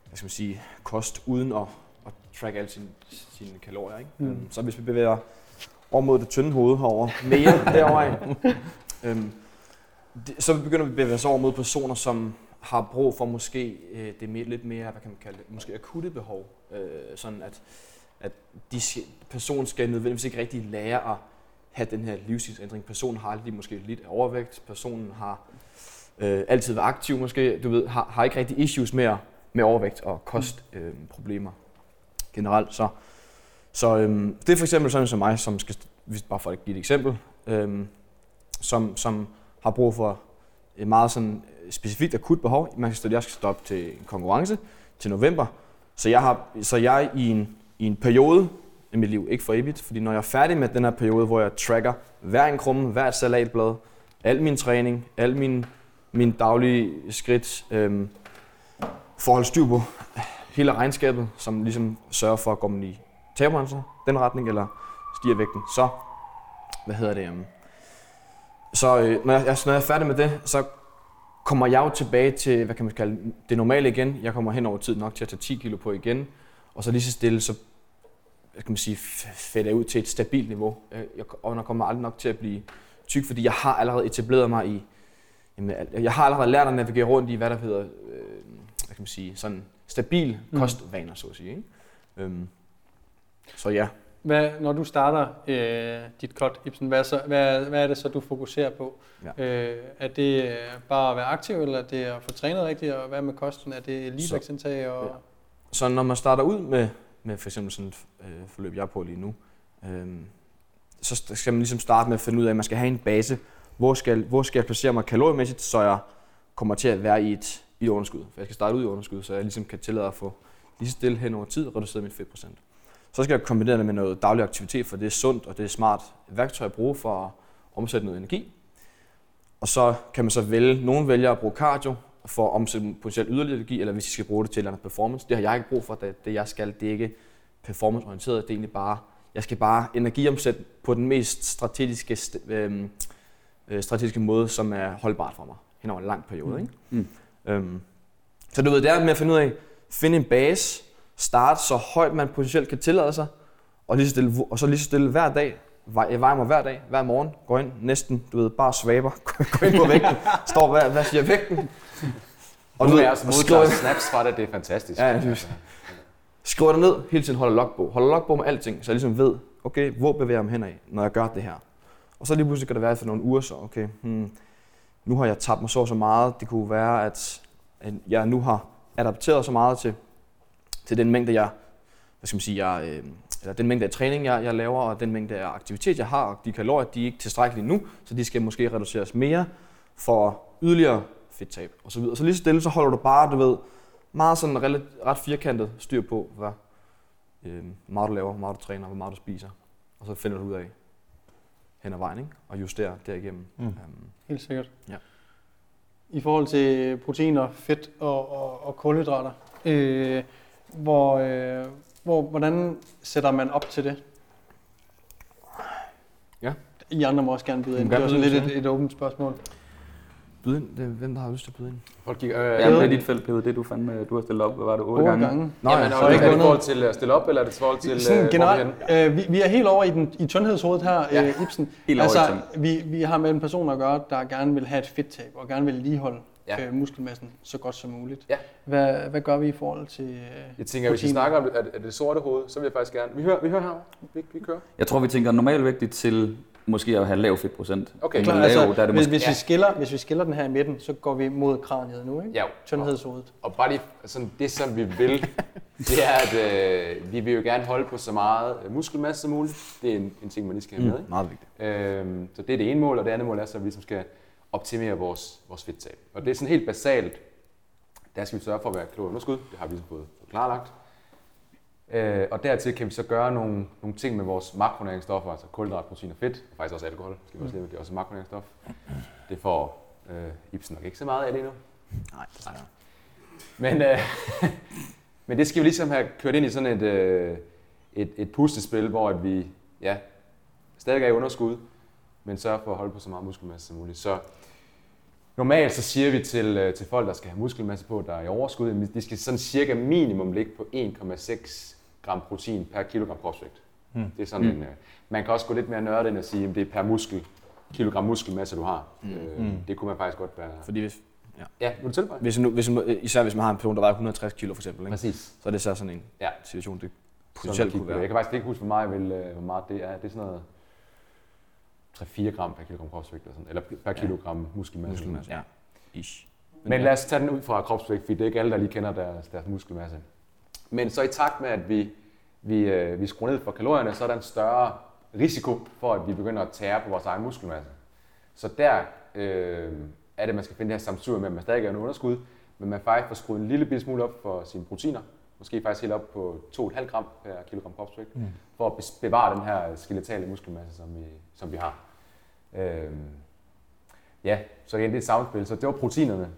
hvad skal man sige, kost, uden at, at track alle sine, sine kalorier. Ikke? Mm. Mm. Så hvis vi bevæger over mod det tynde hoved herover mere derovre øhm, det, så begynder vi at bevæge os over mod personer, som har brug for måske øh, det mere, lidt mere, hvad kan man kalde det, måske akutte behov. Øh, sådan at, at de personen skal nødvendigvis ikke rigtig lære at have den her livsstilsændring. Personen har aldrig måske lidt overvægt. Personen har øh, altid været aktiv måske. Du ved, har, har ikke rigtig issues med, med overvægt og kostproblemer øh, problemer generelt. Så, så øhm, det er for eksempel sådan som mig, som skal, hvis- bare for at give et eksempel, øhm, som, som har brug for et meget sådan øh, specifikt akut behov. Man kan stå, jeg skal stoppe til en konkurrence til november, så jeg har, så jeg i en, i en periode i mit liv, ikke for evigt, fordi når jeg er færdig med den her periode, hvor jeg tracker hver en krumme, hver et salatblad, al min træning, al min, min daglige skridt, øhm, for at holde styr på hele regnskabet, som ligesom sørger for, at gå man i taber den retning, eller stiger vægten, så, hvad hedder det, um, Så øh, når, jeg, når jeg er færdig med det, så kommer jeg jo tilbage til, hvad kan man kalde det normale igen. Jeg kommer hen over tid nok til at tage 10 kilo på igen. Og så lige så stille, så hvad kan man sige, fælder ud til et stabilt niveau. Jeg, og jeg kommer aldrig nok til at blive tyk, fordi jeg har allerede etableret mig i, jamen, jeg har allerede lært at navigere rundt i, hvad der hedder, øh, hvad kan man sige, sådan stabil Mm. kostvaner, så at sige. Ikke? Øhm, så ja. Hvad, når du starter øh, dit cut, Ibsen, hvad, er så, hvad, hvad er det så, du fokuserer på? Ja. Øh, er det øh, bare at være aktiv, eller er det at få trænet rigtigt, og hvad med kosten? Er det ligevægtsindtag? Og... Ja. Så når man starter ud med, med for eksempel sådan et øh, forløb, jeg er på lige nu, øh, så skal man ligesom starte med at finde ud af, at man skal have en base. Hvor skal, hvor skal jeg placere mig kaloriemæssigt, så jeg kommer til at være i et, i et underskud. For jeg skal starte ud i underskud, så jeg ligesom kan tillade at få lige stille hen over tid reduceret mit fedtprocent. Så skal jeg kombinere det med noget daglig aktivitet, for det er sundt og det er smart værktøj at bruge for at omsætte noget energi. Og så kan man så vælge, nogen vælger at bruge cardio for at omsætte potentielt yderligere energi, eller hvis I skal bruge det til eller andet performance. Det har jeg ikke brug for, det, det jeg skal, det er ikke performanceorienteret, det er egentlig bare, jeg skal bare energiomsætte på den mest strategiske, st- øhm, øh, strategiske måde, som er holdbart for mig hen over en lang periode. Ikke? Mm. Øhm, så du ved, det er med at finde ud af, finde en base, starte så højt man potentielt kan tillade sig, og, lige stille, og så lige så stille hver dag, jeg vejer mig hver dag, hver morgen, går ind næsten, du ved, bare svaber, går ind på vægten, står, hvad, hvad siger vægten? Og nu er jeg også modtager snaps fra det, det er fantastisk. Ja, synes. skriver det ned, hele tiden holder logbog. Holder logbog med alting, så jeg ligesom ved, okay, hvor bevæger jeg mig henad, når jeg gør det her. Og så lige pludselig kan det være for nogle uger, så okay, hmm, nu har jeg tabt mig så så meget. Det kunne være, at jeg nu har adapteret så meget til, til den mængde, jeg, hvad skal man sige, jeg, øh, eller den mængde af træning, jeg, jeg laver, og den mængde af aktivitet, jeg har, og de kalorier, de er ikke tilstrækkelige nu, så de skal måske reduceres mere for yderligere fedttab og så videre. Så lige så stille, så holder du bare, du ved, meget sådan ret, ret firkantet styr på, hvad øh, hvor meget du laver, hvor meget du træner, hvor meget du spiser. Og så finder du ud af hen ad vejen, ikke? og justerer derigennem. Mm. Øhm, Helt sikkert. Ja. I forhold til proteiner, fedt og, og, og kulhydrater, øh, hvor, øh, hvor, hvordan sætter man op til det? Ja. I andre må også gerne byde ind. Det sådan byde lidt et, et åbent spørgsmål. byde ind, det er, hvem der har lyst til at byde ind? Folk kigger, øh, Ja, det er dit felt, Peder. Det du fandme, du har stillet op, hvad var det, otte gange? gange. Nå, jamen, ja, og så er det ikke forhold til at stille op, eller er det forhold til... Sådan øh, er generelt, øh, vi, vi er helt over i, den, i sundhedshovedet her, Ja. øh, Ibsen. Helt over i altså, vi, vi har med en person at gøre, der gerne vil have et fedttab, og gerne vil ligeholde Ja. øh, muskelmassen så godt som muligt. Ja. Hvad, hvad gør vi i forhold til øh, Jeg tænker, hvis vi protein? snakker om det, er det- sorte hoved, så vil jeg faktisk gerne... Vi hører, vi hører her. Vi, vi kører. Jeg tror, vi tænker normalvægtigt til måske at have lav fedtprocent. Okay. Klar, Klar, lav, altså, der er det hvis, måske... hvis, vi skiller, hvis vi skiller den her i midten, så går vi mod kraniet nu, ikke? Ja, Tyndhedshovedet. Og bare lige, sådan, det som vi vil, det er, at øh, vi vil jo gerne holde på så meget øh, muskelmasse som muligt. Det er en, en ting, man lige skal have med. Mm, meget vigtigt. Øhm, så det er det ene mål, og det andet mål er så, at vi ligesom skal optimere vores, vores fedttab. Og det er sådan helt basalt. Der skal vi sørge for at være kalorieunderskud. Det har vi ligesom fået klarlagt. Øh, og dertil kan vi så gøre nogle, nogle ting med vores makronæringsstoffer, altså kulhydrat, protein og fedt, og faktisk også alkohol, skal vi også leve, det er også makronæringsstof. Det får øh, Ibsen nok ikke så meget af lige nu. Nej, desværre. Men, øh, men det skal vi ligesom have kørt ind i sådan et, øh, et, et pustespil, hvor at vi ja, stadig er i underskud, men sørger for at holde på så meget muskelmasse som muligt. Så normalt så siger vi til, øh, til folk, der skal have muskelmasse på, der er i overskud, at de skal sådan cirka minimum ligge på 1,6 gram protein per kilogram kropsvægt. Mm. Det er sådan en, øh, man kan også gå lidt mere nørdet ind og sige, at det er per muskel, kilogram muskelmasse, du har. Mm. Øh, Mm. Det kunne man faktisk godt være... Fordi hvis, Ja, vil du tilføje? hvis, nu, hvis, især hvis man har en person, der vejer 160 kilo for eksempel, ikke? Præcis. så er det så sådan en Ja. situation, det potentielt at kunne det. Jeg være. kan faktisk ikke huske, hvor meget, vil, hvor meget det er. Det er sådan noget 3-4 gram per kilogram kropsvægt, eller, sådan, eller per kilogram muskelmasse. Muskelmasse, ja. Ish. Men lad os tage den ud fra kropsvægt, fordi det er ikke alle, der lige kender deres, deres muskelmasse. Men så i takt med, at vi, vi, øh, vi skruer ned for kalorierne, så er der en større risiko for, at vi begynder at tære på vores egen muskelmasse. Så der øh, er det, man skal finde det her samsur med, at man stadig er en underskud, men man faktisk får skruet en lille bitte smule op for sine proteiner. Måske faktisk helt op på 2,5 gram per kilogram kropsvægt, mm. for at bevare den her skeletale muskelmasse, som vi, som vi har. Øh, ja, så igen, det er et samspil. Så det var proteinerne.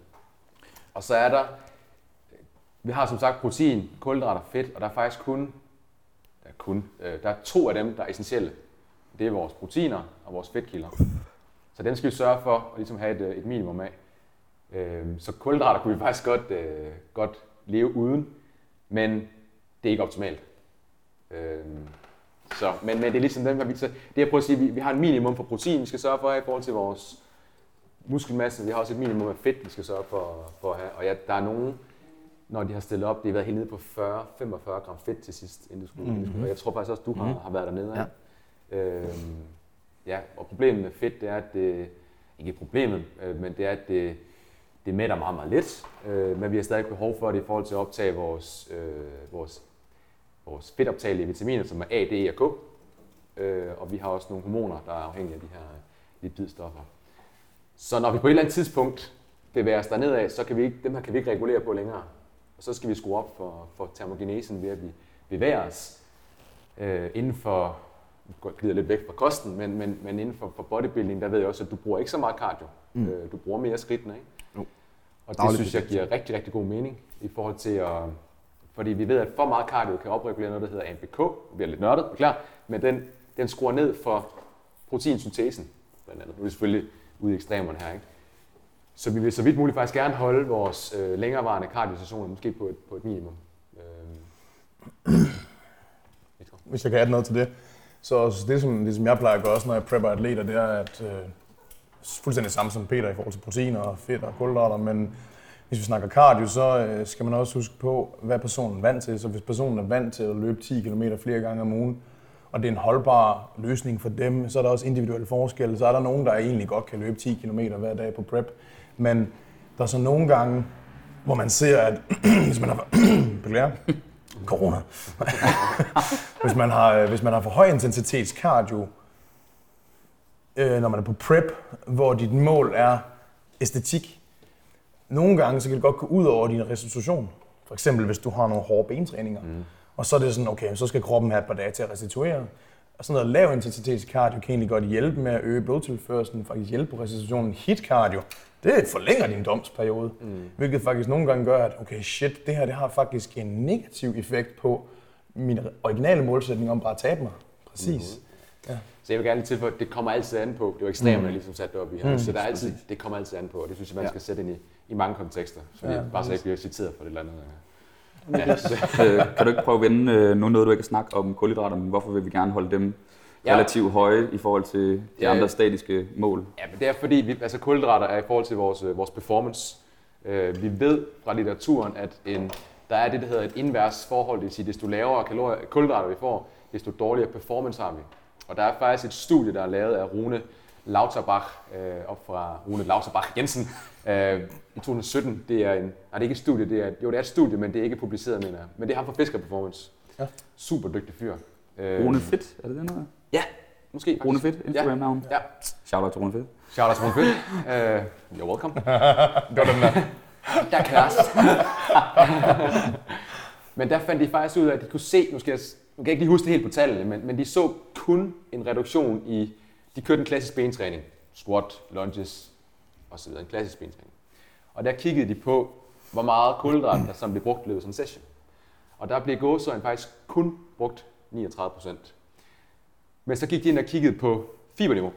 Og så er der, vi har som sagt protein, kulhydrater, fedt, og der er faktisk kun, der er kun, øh, der er to af dem, der er essentielle. Det er vores proteiner og vores fedtkilder. Så den skal vi sørge for at ligesom have et, øh, et minimum af. Øh, så kulhydrater kunne vi faktisk godt, øh, godt leve uden, men det er ikke optimalt. Øh, så, men, men det er ligesom den, vi, så det jeg prøver at sige, vi, vi har et minimum for protein, vi skal sørge for at have i forhold til vores muskelmasse. Vi har også et minimum af fedt, vi skal sørge for, for at have. Og ja, der er nogen, når de har stillet op, det har været helt nede på 40-45 gram fedt til sidst, inden du skulle. Mm-hmm. skulle. Og jeg tror faktisk også, du har, Mhm. har været dernede. Ja. Ja. Øhm, ja, og problemet med fedt, det er, at det, ikke problemet, øh, men det er, at det, det mætter meget, meget let. Øh, men vi har stadig behov for det i forhold til at optage vores, øh, vores, vores fedtoptagelige vitaminer, som er A, D, E og K. Øh, og vi har også nogle hormoner, der er afhængige af de her lipidstoffer. Så når vi på et eller andet tidspunkt bevæger os derned af, så kan vi ikke, dem her kan vi ikke regulere på længere. Og så skal vi skrue op for, for termogenesen ved, at vi bevæger os øh, inden for, nu glider lidt væk fra kosten, men, men, men inden for, for bodybuilding, der ved jeg også, at du bruger ikke så meget cardio. Mm. Øh, du bruger mere skridtene, ikke? Jo. Og det synes jeg giver rigtig, rigtig god mening i forhold til at... Fordi vi ved, at for meget cardio kan opregulere noget, der hedder AMPK. Det er lidt nørdet, beklager. Men den, den skruer ned for proteinsyntesen, blandt andet. Nu er det selvfølgelig ude i ekstremerne her, ikke? Så vi vil så vidt muligt faktisk gerne holde vores øh, længerevarende kardiosessioner måske på et, på et minimum. Øh, hvis jeg kan have noget til det. Så det, som, det, som jeg plejer at gøre, også når jeg prepper atleter, det er at øh, fuldstændig samme som Peter i forhold til proteiner og fedt og kulhydrater, men hvis vi snakker cardio, så øh, skal man også huske på, hvad personen er vant til. Så hvis personen er vant til at løbe 10 km flere gange om ugen, og det er en holdbar løsning for dem, så er der også individuelle forskelle. Så er der nogen, der egentlig godt kan løbe 10 km hver dag på prep, men der er så nogle gange, hvor man ser, at hvis man har... Beklager. Corona. hvis, man har, øh, hvis man har for høj intensitets cardio, øh, når man er på prep, hvor dit mål er æstetik, nogle gange så kan det godt gå ud over din restitution. For eksempel hvis du har nogle hårde bentræninger. Mm. Og så er det sådan, okay, så skal kroppen have et par dage til at restituere. Og sådan noget lav intensitets cardio kan egentlig godt hjælpe med at øge blodtilførselen, faktisk hjælpe på restitutionen. Hit cardio, det forlænger din domsperiode. Mm. Hvilket faktisk nogle gange gør, at okay, shit, det her det har faktisk en negativ effekt på min originale målsætning om bare at tabe mig. Præcis. Mm. Så jeg vil gerne lige tilføje, at det kommer altid an på. Det er jo ekstremt, Mm. mm. ligesom sat det op i her. Mm, så der er altid, det kommer altid an på, og det synes jeg, man Ja. skal sætte ind i, i mange kontekster. Så Ja, ja, bare så ikke bliver citeret for det eller andet. Ja. Øh, kan du ikke prøve at vende øh, nu noget, du ikke har snakket om kulhydrater, men hvorfor vil vi gerne holde dem Ja. relativt høje i forhold til de Ja. andre statiske mål? Ja, men det er fordi, vi, altså kulhydrater er i forhold til vores, øh, vores performance. Øh, vi ved fra litteraturen, at en, der er det, der hedder et invers forhold, det vil sige, desto lavere kalorier, kulhydrater vi får, desto dårligere performance har vi. Og der er faktisk et studie, der er lavet af Rune Lauterbach, øh, op fra Rune Lauterbach Jensen, øh, i 2017. Det er en, nej, det er ikke et studie, det er, jo, det er et studie, men det er ikke publiceret, mener jeg. Men det er ham fra Fisker Performance. Ja. Super dygtig fyr. Øh, Rune Fit, er det den her? Måske. faktisk. Rune Fit, Instagram-navn? Ja. Shout out til Rune Fit. Shout out til Rune Fit. Uh, you're welcome. Var den der. Der er klasse. men der fandt de faktisk ud af, at de kunne se, nu skal jeg, nu kan jeg ikke lige huske det helt på tallene, men, men de så kun en reduktion i, de kørte en klassisk bentræning, squat, lunges osv., en klassisk bentræning. Og der kiggede de på, hvor meget kulhydrat, der som blev brugt i løbet af en session. Og der blev gåsøjen faktisk kun brugt 39 procent. Men så gik de ind og kiggede på fiberniveau.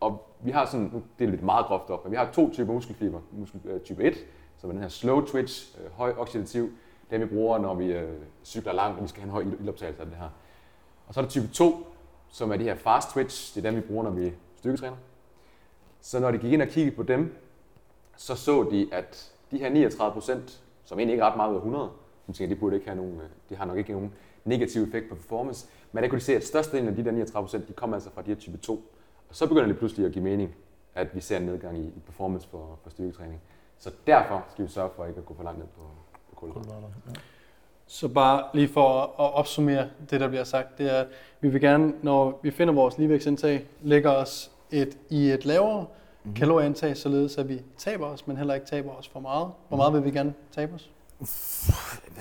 Og vi har sådan, det er lidt meget groft op, men vi har to typer muskelfiber. Muskel, øh, type 1, som er den her slow twitch, øh, høj oxidativ, den vi bruger, når vi øh, cykler langt, og vi skal have en høj ildoptagelse af det her. Og så er der type 2, som er de her fast twitch, det er dem vi bruger, når vi styrketræner. Så når de gik ind og kiggede på dem, så så de, at de her 39 procent, som egentlig ikke er ret meget ud af 100, som tænker, de burde ikke have nogen, øh, de har nok ikke nogen negativ effekt på performance, men der kunne de se, at størstedelen af de der 39 procent, de kommer altså fra de her type 2. Og så begynder det pludselig at give mening, at vi ser en nedgang i, performance for, for styrketræning. Så derfor skal vi sørge for ikke at gå for langt ned på, på kulhydrater. Så bare lige for at opsummere det, der bliver sagt, det er, at vi vil gerne, når vi finder vores ligevægtsindtag, lægge os et, i et lavere mm-hmm. kalorieindtag, således at vi taber os, men heller ikke taber os for meget. Hvor meget vil vi gerne tabe os? Hvad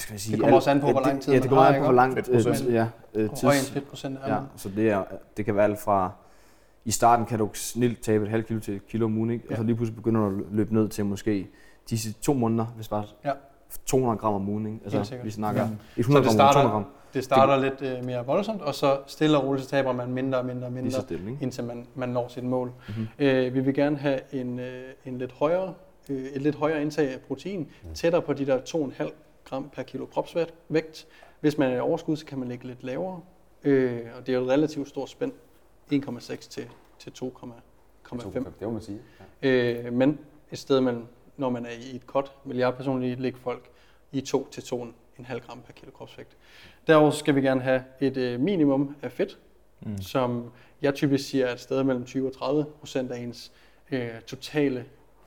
skal jeg sige? Det kommer også an på, hvor lang tid Ja, det kommer an på, hvor langt Fedtprocent. øh, ja, øh, Hvor høj en tids, fedtprocent er ja, så det, er, det kan være alt fra, i starten kan du snilt tabe et halvt kilo til et kilo om ugen, ikke? og så Ja. lige pludselig begynder du at løbe ned til måske disse to måneder, hvis bare Ja. 200 gram om ugen. Ikke? Altså, vi snakker Ja. ja. 100 Så det gram om ugen, starter- 200 gram. det starter lidt øh, mere voldsomt, og så stille og roligt så taber man mindre og mindre og mindre, stille, ikke? indtil man, man når sit mål. Mhm. Mm-hmm. Øh, vi vil gerne have en, øh, en lidt højere, øh, et lidt højere indtag af protein, mm. tættere på de der 2,5 gram per kilo kropsvægt. Hvis man er i overskud, så kan man ligge lidt lavere, øh, og det er jo et relativt stort spænd, 1,6 til, til 2,5. Det må man sige. Ja. Øh, men et sted, man, når man er i et cut, vil jeg personligt lægge folk i 2 til 2,5 gram per kilo kropsvægt. Derudover skal vi gerne have et øh, minimum af fedt, mm. som jeg typisk siger er et sted mellem 20 og 30 procent af ens øh, totale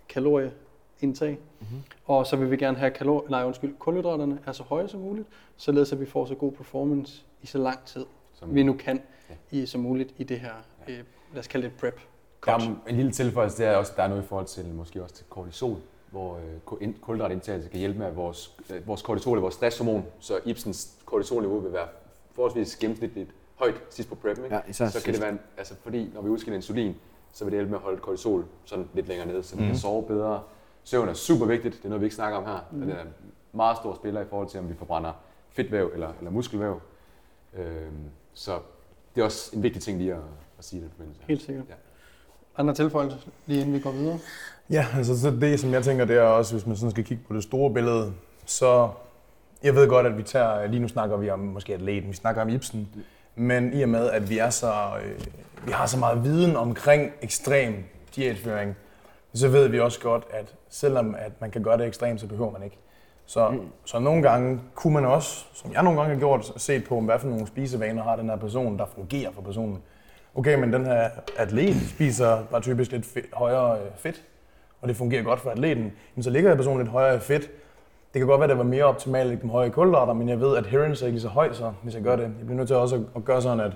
kalorieindtag. Mm-hmm. Og så vil vi gerne have kalor- nej, undskyld, kulhydraterne er så høje som muligt, således at vi får så god performance i så lang tid, Som- vi nu kan Ja. i som muligt i det her, øh, lad os kalde det et prep. Der cut. er en lille tilføjelse, det er også, der er noget i forhold til, måske også til kortisol, hvor øh, kulhydratindtagelse kan hjælpe med, at vores, øh, vores kortisol er vores stresshormon, så Ibsens kortisolniveau vil være forholdsvis gennemsnitligt højt sidst på preppen, ikke? Ja, så kan sidst. det være, en- altså fordi når vi udskiller insulin, så vil det hjælpe med at holde kortisol sådan lidt længere nede, så vi Mhm. kan sove bedre. Søvn er super vigtigt, det er noget, vi ikke snakker om her. Mm. Det er en meget stor spiller i forhold til, om vi forbrænder fedtvæv eller, eller muskelvæv. Øhm, så det er også en vigtig ting lige at, at sige i den forbindelse. Helt sikkert. Ja. Andre tilføjelser, lige inden vi går videre? Ja, altså så det, som jeg tænker, det er også, hvis man sådan skal kigge på det store billede, så jeg ved godt, at vi tager, lige nu snakker vi om måske atleten, vi snakker om Ibsen, men i og med, at vi er så, øh, vi har så meget viden omkring ekstrem diætføring, så ved vi også godt, at selvom at man kan gøre det ekstremt, så behøver man ikke. Så, mm. så nogle gange kunne man også, som jeg nogle gange har gjort, set på, hvad for nogle spisevaner har den her person, der fungerer for personen. Okay, men den her atlet spiser bare typisk lidt fedt, højere øh, fedt, og det fungerer godt for atleten, jamen, så ligger personen lidt højere i fedt. Det kan godt være, at det var mere optimalt at lægge dem højere i kulhydrater, men jeg ved, at adherence er ikke så høj, så hvis jeg gør det. Jeg bliver nødt til også at, gøre sådan, at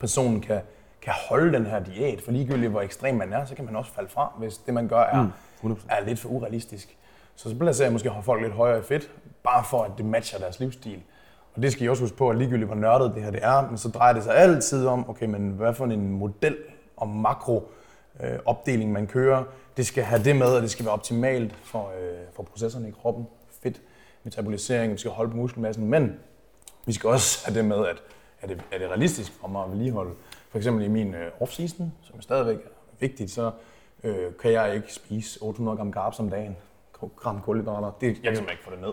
personen kan, kan holde den her diæt, for ligegyldigt hvor ekstrem man er, så kan man også falde fra, hvis det man gør er, Mm, 100%. er lidt for urealistisk. Så så placerer jeg måske folk lidt højere i fedt, bare for at det matcher deres livsstil. Og det skal I også huske på, at ligegyldigt hvor nørdet det her det er, men så drejer det sig altid om, okay, men hvad for en model og makro øh, opdeling man kører, det skal have det med, og det skal være optimalt for, øh, for processerne i kroppen, fedt, metabolisering, vi skal holde på muskelmassen, men vi skal også have det med, at er det, er det realistisk for mig at vedligeholde. For eksempel i min øh, off-season, som stadigvæk er vigtigt, så øh, kan jeg ikke spise 800 gram carbs om dagen, gram kulhydrater. Det, jeg kan simpelthen ikke få det ned.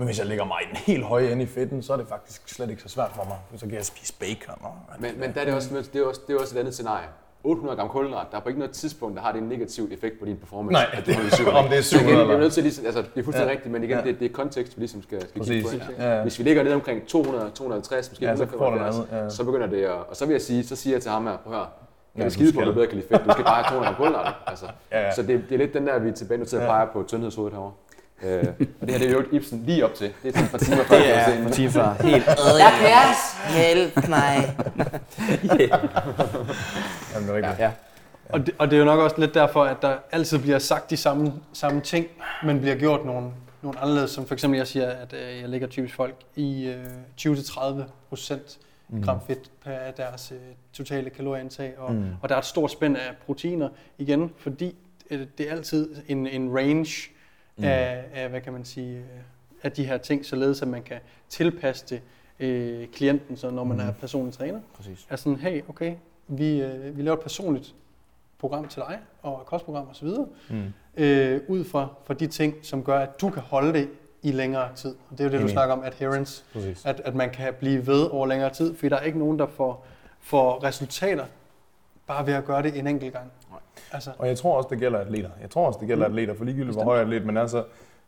Men hvis jeg lægger mig i den helt høje ende i fedten, så er det faktisk slet ikke så svært for mig. Så kan jeg spise bacon. Og, Men, men der er det, også, det, er også, det er også et andet scenarie. 800 gram kulhydrat, der er på ikke noget tidspunkt, der har det en negativ effekt på din performance. Nej. at du holder syv. Om det er Så igen, 700 jeg er nødt til lige, altså, det er fuldstændig Ja. rigtigt, men igen, Ja. det, det er kontekst, vi ligesom skal, skal kigge på. Ja, ja. Hvis vi ligger ned omkring 200, 250, måske Ja, så får du 175, noget, ja. så begynder det at, og så vil jeg sige, så siger jeg til ham her, prøv her, Ja, du vil skide på, at du bedre kan lide fedt. Du skal bare have 200 gram kulhydrater. Altså. Ja, ja. Så det, det, er lidt den der, vi er tilbage nu til at Ja. pege på tyndhedshovedet herovre. Øh, og det her det er jo Ibsen lige op til. Det er sådan et par timer før. Det er scenen. for timer helt. Jeg kan hjælp mig. Jamen, det er rigtigt. Ja. Og det, og det er jo nok også lidt derfor, at der altid bliver sagt de samme, samme ting, men bliver gjort nogle, nogle anderledes. Som for eksempel, jeg siger, at øh, jeg lægger typisk folk i øh, 20-30 procent gram fedt per deres øh, totale kalorieindtag. Og, mm. og der er et stort spænd af proteiner igen, fordi øh, det er altid en, en range mm. af, af, hvad kan man sige, øh, af de her ting, således at man kan tilpasse det øh, klienten, så når man mm. er personlig træner. Præcis. Er sådan, hey, okay, vi, øh, vi laver et personligt program til dig, og kostprogram osv., Mm. øh, ud fra, fra de ting, som gør, at du kan holde det i længere tid. Og det er jo det, du Enig. snakker om, adherence, Præcis. at, at man kan blive ved over længere tid, fordi der er ikke nogen, der får, får resultater bare ved at gøre det en enkelt gang. Altså, Og jeg tror også, det gælder atleter. Jeg tror også, det gælder atleter, for ligegyldigt hvor høj atlet man er, så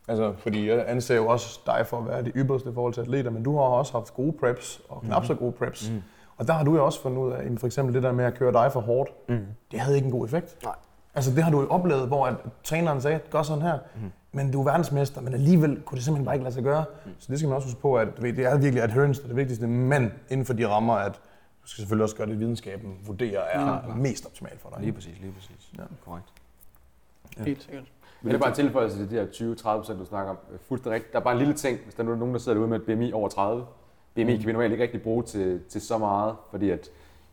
Altså, fordi jeg anser jo også dig for at være det ypperste i forhold til atleter, men du har også haft gode preps, og knap så gode preps. Mm. Og der har du jo også fundet ud af, for eksempel det der med at køre dig for hårdt, mm. det havde ikke en god effekt. Nej. Altså det har du jo oplevet, hvor at træneren sagde, gør sådan her, mm. men du er verdensmester, men alligevel kunne det simpelthen bare ikke lade sig gøre. Mm. Så det skal man også huske på, at du ved, det er virkelig adherence, der er det vigtigste, men inden for de rammer, at du skal selvfølgelig også gøre det, videnskaben vurderer er mm. mest optimalt for dig. Lige præcis, lige præcis. Ja. Korrekt. helt sikkert. Men det er bare en tilføjelse til de her 20-30 procent, du snakker om. Øh, Fuldstændig rigtigt. Der er bare en lille ting, hvis der er nogen, der sidder derude med et BMI over 30. BMI kan vi normalt ikke rigtig bruge til, til så meget, fordi at,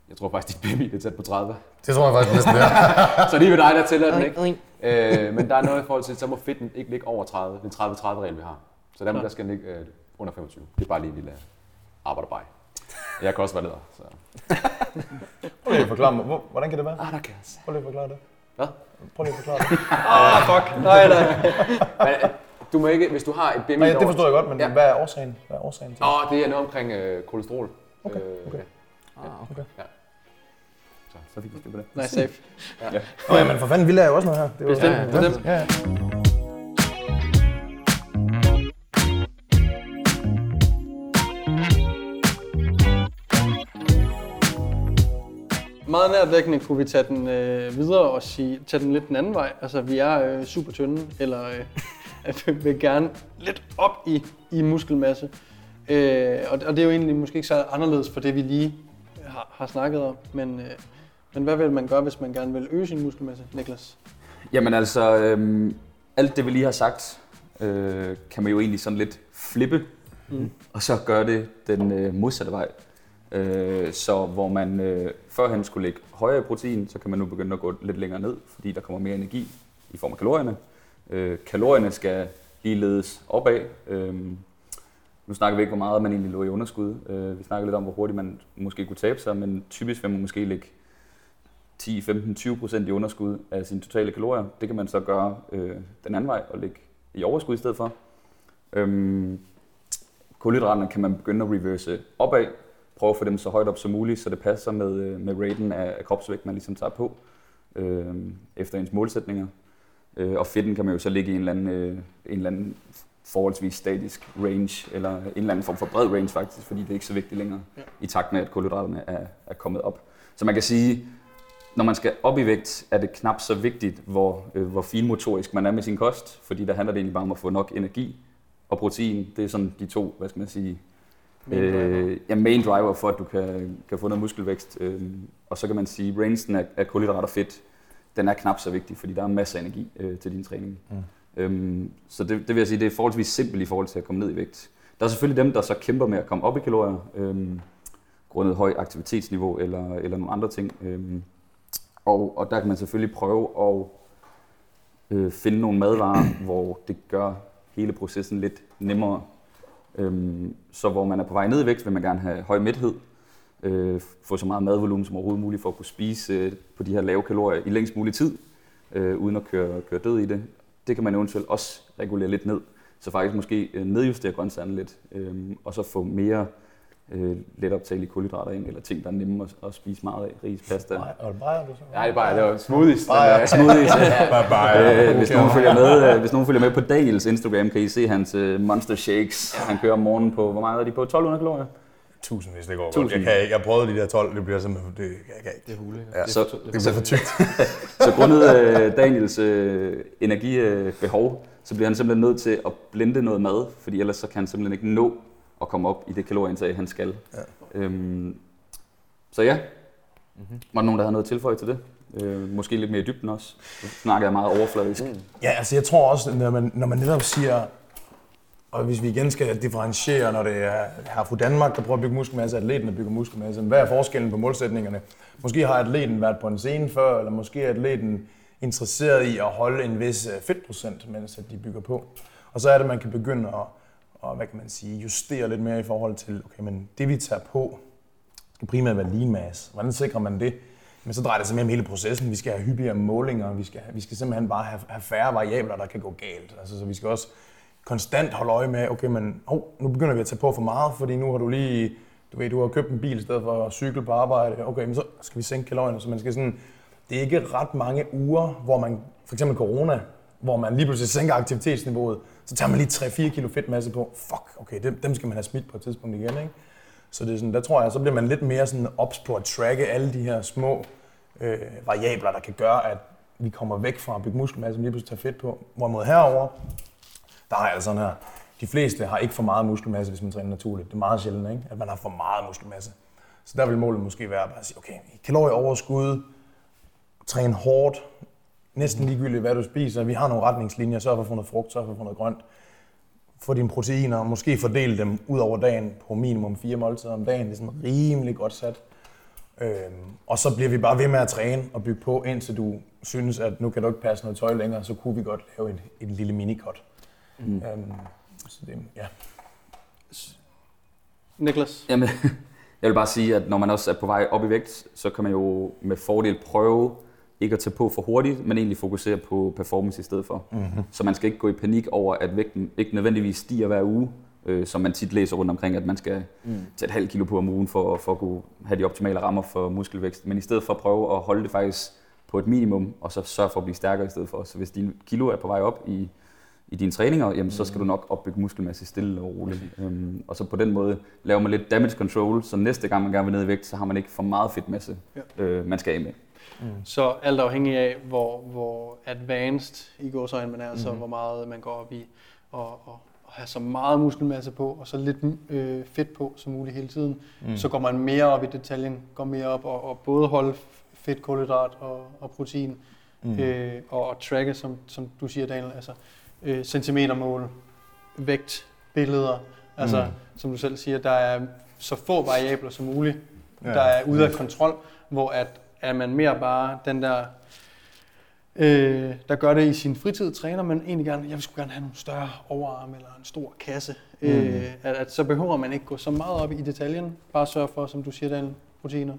jeg tror faktisk, dit BMI det er tæt på 30. Det tror jeg faktisk næsten, det er. Så lige ved dig, der tæller den ikke. Øh, men der er noget i forhold til, så må fedten ikke ligge over 30. Det er 30-30-regel, vi har. Så der, der skal den ligge øh, under 25. Det er bare lige en lille, arbejder bare. Jeg kan også være leder. Så. Prøv lige at forklare mig, hvor- hvordan kan det være? Ah, der kan jeg. Prøv lige at forklare det. Hvad? Prøv lige at forklare det. Ah, fuck. Nej, nej. Men, øh, du må ikke, hvis du har et BMI Nej, det forstår jeg godt, men Ja. hvad er årsagen? Hvad er årsagen til det? Åh, det er noget omkring øh, kolesterol. Okay, Øh, okay. Ah, okay. Så fik vi styr på det. Nej, safe. Nå, ja, men for fanden, vi lærer jo også noget her. Det er jo- Bestemt, ja, ja. bestemt. Ja, ja. Meget nærvækkende kunne vi tage den øh, videre og sige, tage den lidt den anden vej. Altså, vi er øh, super tynde, eller øh, at vi vil gerne lidt op i, i muskelmasse. Øh, og, og det er jo egentlig måske ikke så anderledes for det, vi lige har, har snakket om. Men, øh, men hvad vil man gøre, hvis man gerne vil øge sin muskelmasse, Niklas? Jamen altså, øhm, alt det vi lige har sagt, øh, kan man jo egentlig sådan lidt flippe, mm. og så gøre det den øh, modsatte vej. Øh, så hvor man øh, førhen skulle ligge højere i protein, så kan man nu begynde at gå lidt længere ned, fordi der kommer mere energi i form af kalorierne. Øh, kalorierne skal lige ledes opad. Øh, nu snakker vi ikke, hvor meget man egentlig lå i underskud. Øh, vi snakker lidt om, hvor hurtigt man måske kunne tabe sig, men typisk vil man måske ligge 10, 15, 20 procent i underskud af sine totale kalorier. Det kan man så gøre øh, den anden vej og ligge i overskud i stedet for. Øhm, kulhydraterne kan man begynde at reverse opad. Prøve at få dem så højt op som muligt, så det passer med, øh, med raten af, af kropsvægt, man ligesom tager på øh, efter ens målsætninger. Øh, og fedten kan man jo så ligge i en eller anden, øh, en eller anden forholdsvis statisk range, eller en eller anden form for bred range faktisk, fordi det er ikke så vigtigt længere, ja. i takt med, at kulhydraterne er, er kommet op. Så man kan sige, når man skal op i vægt, er det knap så vigtigt, hvor, øh, hvor finmotorisk man er med sin kost, fordi der handler det egentlig bare om at få nok energi og protein. Det er sådan de to, hvad skal man sige, Main driver. øh, ja, main driver for, at du kan, kan få noget muskelvækst. Øh, og så kan man sige, at rangen af, af kulhydrat og fedt, den er knap så vigtig, fordi der er masser af energi øh, til din træning. Mm. Øhm, så det, det vil jeg sige, det er forholdsvis simpelt i forhold til at komme ned i vægt. Der er selvfølgelig dem, der så kæmper med at komme op i kalorier, øhm, grundet høj aktivitetsniveau eller, eller nogle andre ting. Øhm, og, og der kan man selvfølgelig prøve at øh, finde nogle madvarer, hvor det gør hele processen lidt nemmere. Øhm, så hvor man er på vej ned i vægt, vil man gerne have høj mæthed, øh, få så meget madvolumen som overhovedet muligt for at kunne spise øh, på de her lave kalorier i længst mulig tid, øh, uden at køre, køre død i det. Det kan man eventuelt også regulere lidt ned, så faktisk måske øh, nedjustere grøntsagerne lidt, øh, og så få mere øh, let optagelige kulhydrater ind, eller ting, der er nemme at, at spise meget af. Ris, pasta. Nej, og det bare du så? Nej, det er bare det var smoothies. Bare, ja. men, øh, Smoothies. Bare, bare, Øh, hvis, nogen følger med, øh, hvis nogen følger med på Daniels Instagram, kan I se hans øh, Monster Shakes. Han kører om morgenen på, hvor meget er de på? 1200 kalorier? Tusind, hvis det går godt. Jeg, kan ikke. jeg prøvede de der 12, det bliver simpelthen, det, jeg kan ikke. Det er hule, Ja, Så, Det bliver for tykt. så grundet øh, Daniels øh, energibehov, så bliver han simpelthen nødt til at blende noget mad, fordi ellers så kan han simpelthen ikke nå at komme op i det kalorieindtag, han skal. Ja. Øhm, så ja, mm-hmm. var der nogen, der havde noget tilføje til det? Øh, måske lidt mere i dybden også. Nu snakker jeg meget overfladisk. Mm. Ja, altså jeg tror også, når man, når man netop siger, og hvis vi igen skal differentiere, når det er her fra Danmark, der prøver at bygge muskelmasse, atleten der bygger muskelmasse, hvad er forskellen på målsætningerne? Måske har atleten været på en scene før, eller måske er atleten interesseret i at holde en vis øh, fedtprocent, mens at de bygger på. Og så er det, at man kan begynde at, og, hvad kan man sige, justere lidt mere i forhold til, okay, men det vi tager på, skal primært være lean mass. Hvordan sikrer man det? Men så drejer det sig mere om hele processen. Vi skal have hyppigere målinger. Vi skal, vi skal simpelthen bare have, have færre variabler, der kan gå galt. Altså, så vi skal også konstant holde øje med, okay, men oh, nu begynder vi at tage på for meget, fordi nu har du lige, du ved, du har købt en bil i stedet for at cykle på arbejde. Okay, men så skal vi sænke kalorierne, så man skal sådan, det er ikke ret mange uger, hvor man, for eksempel corona, hvor man lige pludselig sænker aktivitetsniveauet, så tager man lige 3-4 kilo fedtmasse på. Fuck, okay, dem, dem skal man have smidt på et tidspunkt igen, ikke? Så det er sådan, der tror jeg, så bliver man lidt mere sådan ops på at tracke alle de her små øh, variabler, der kan gøre, at vi kommer væk fra at bygge muskelmasse, men lige pludselig tager fedt på. Hvorimod herover, der har jeg sådan her, de fleste har ikke for meget muskelmasse, hvis man træner naturligt. Det er meget sjældent, ikke? at man har for meget muskelmasse. Så der vil målet måske være bare at sige, okay, kalorieoverskud, træne hårdt, næsten ligegyldigt hvad du spiser. Vi har nogle retningslinjer, sørg for at få noget frugt, sørg for at få noget grønt. Få dine proteiner, og måske fordele dem ud over dagen på minimum fire måltider om dagen. Det er sådan rimelig godt sat. Øhm, og så bliver vi bare ved med at træne og bygge på, indtil du synes, at nu kan du ikke passe noget tøj længere, så kunne vi godt lave et, et lille minikot. Mm. Øhm, så det, ja. Niklas? Jamen, jeg vil bare sige, at når man også er på vej op i vægt, så kan man jo med fordel prøve ikke at tage på for hurtigt, men egentlig fokusere på performance i stedet for. Mm-hmm. Så man skal ikke gå i panik over, at vægten ikke nødvendigvis stiger hver uge, øh, som man tit læser rundt omkring, at man skal mm. tage et halvt kilo på om ugen for, for at kunne have de optimale rammer for muskelvækst. Men i stedet for at prøve at holde det faktisk på et minimum, og så sørge for at blive stærkere i stedet for. Så hvis din kilo er på vej op i, i dine træninger, jamen, så skal du nok opbygge muskelmasse stille og roligt. Øhm, og så på den måde laver man lidt damage control, så næste gang man gerne vil ned i vægt, så har man ikke for meget fedtmasse, Ja. øh, man skal af med. Så alt afhængig af, hvor, hvor advanced i gåsøjne man er, Mhm. så hvor meget man går op i og, og, og have så meget muskelmasse på, og så lidt øh, fedt på som muligt hele tiden. Mm. Så går man mere op i detaljen, går mere op og, og både holde fedt, kulhydrat og, og protein, mm. øh, og, og tracke, som, som du siger, Daniel, altså øh, centimetermål, vægt, billeder, altså mm. som du selv siger, der er så få variabler som muligt, ja. der er ude af kontrol, hvor at er man mere bare den der, øh, der gør det i sin fritid, træner, men egentlig gerne, jeg vil sgu gerne have nogle større overarm eller en stor kasse. Mm. Øh, at, at, så behøver man ikke gå så meget op i detaljen. Bare sørg for, som du siger, Daniel, proteiner,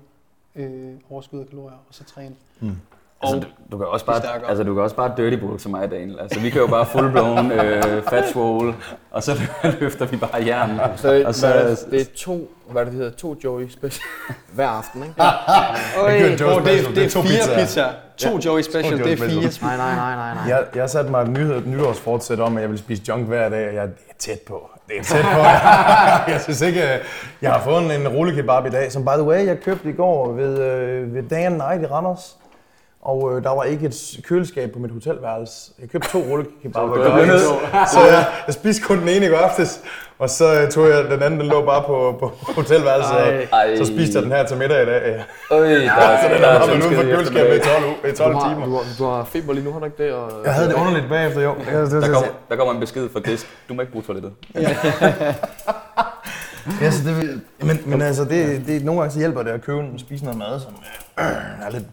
øh, overskud af kalorier, og så træne. Mm. Altså, du, du, kan også bare, altså, du kan også bare dirty bulk som mig, Daniel. Altså, vi kan jo bare full blown øh, fat swole, og så løfter vi bare jern. Så, Og så- så det er to, hvad det hedder, to Joey special hver aften, ikke? Joe Oh, det, er, Special, det er to fire pizzaer. pizzaer. To Joey Special, To det er fire. Nej, nej, nej, nej, nej. Jeg, jeg satte mig et nyhed, nytårsfortsæt om, at jeg vil spise junk hver dag, og jeg det er tæt på. Det er tæt på. jeg synes ikke, jeg har fået en, en rullekebab i dag, som by the way, jeg købte i går ved, øh, ved Day and Night i Randers. Og øh, der var ikke et køleskab på mit hotelværelse. Jeg købte to rullekebaber. Så Jeg så jeg, jeg spiste kun den ene i går aftes. Og så øh, tog jeg den anden, den lå bare på, på hotelværelset. Ej. Og så spiste jeg den her til middag i dag. Ja. Øj, der, Så den der har man uden for tilsked i køleskabet i eftermiddag. 12, u- i 12 Du har, timer. du, har, du har feber lige nu, har du ikke det? Og, Jeg havde det underligt bagefter, jo. Det, Der kommer, der kommer en besked fra disk. Du må ikke bruge toilettet. Ja, så det, vil- men, men altså, det, det, nogle gange så hjælper det at købe en, spise noget mad, som øh, er lidt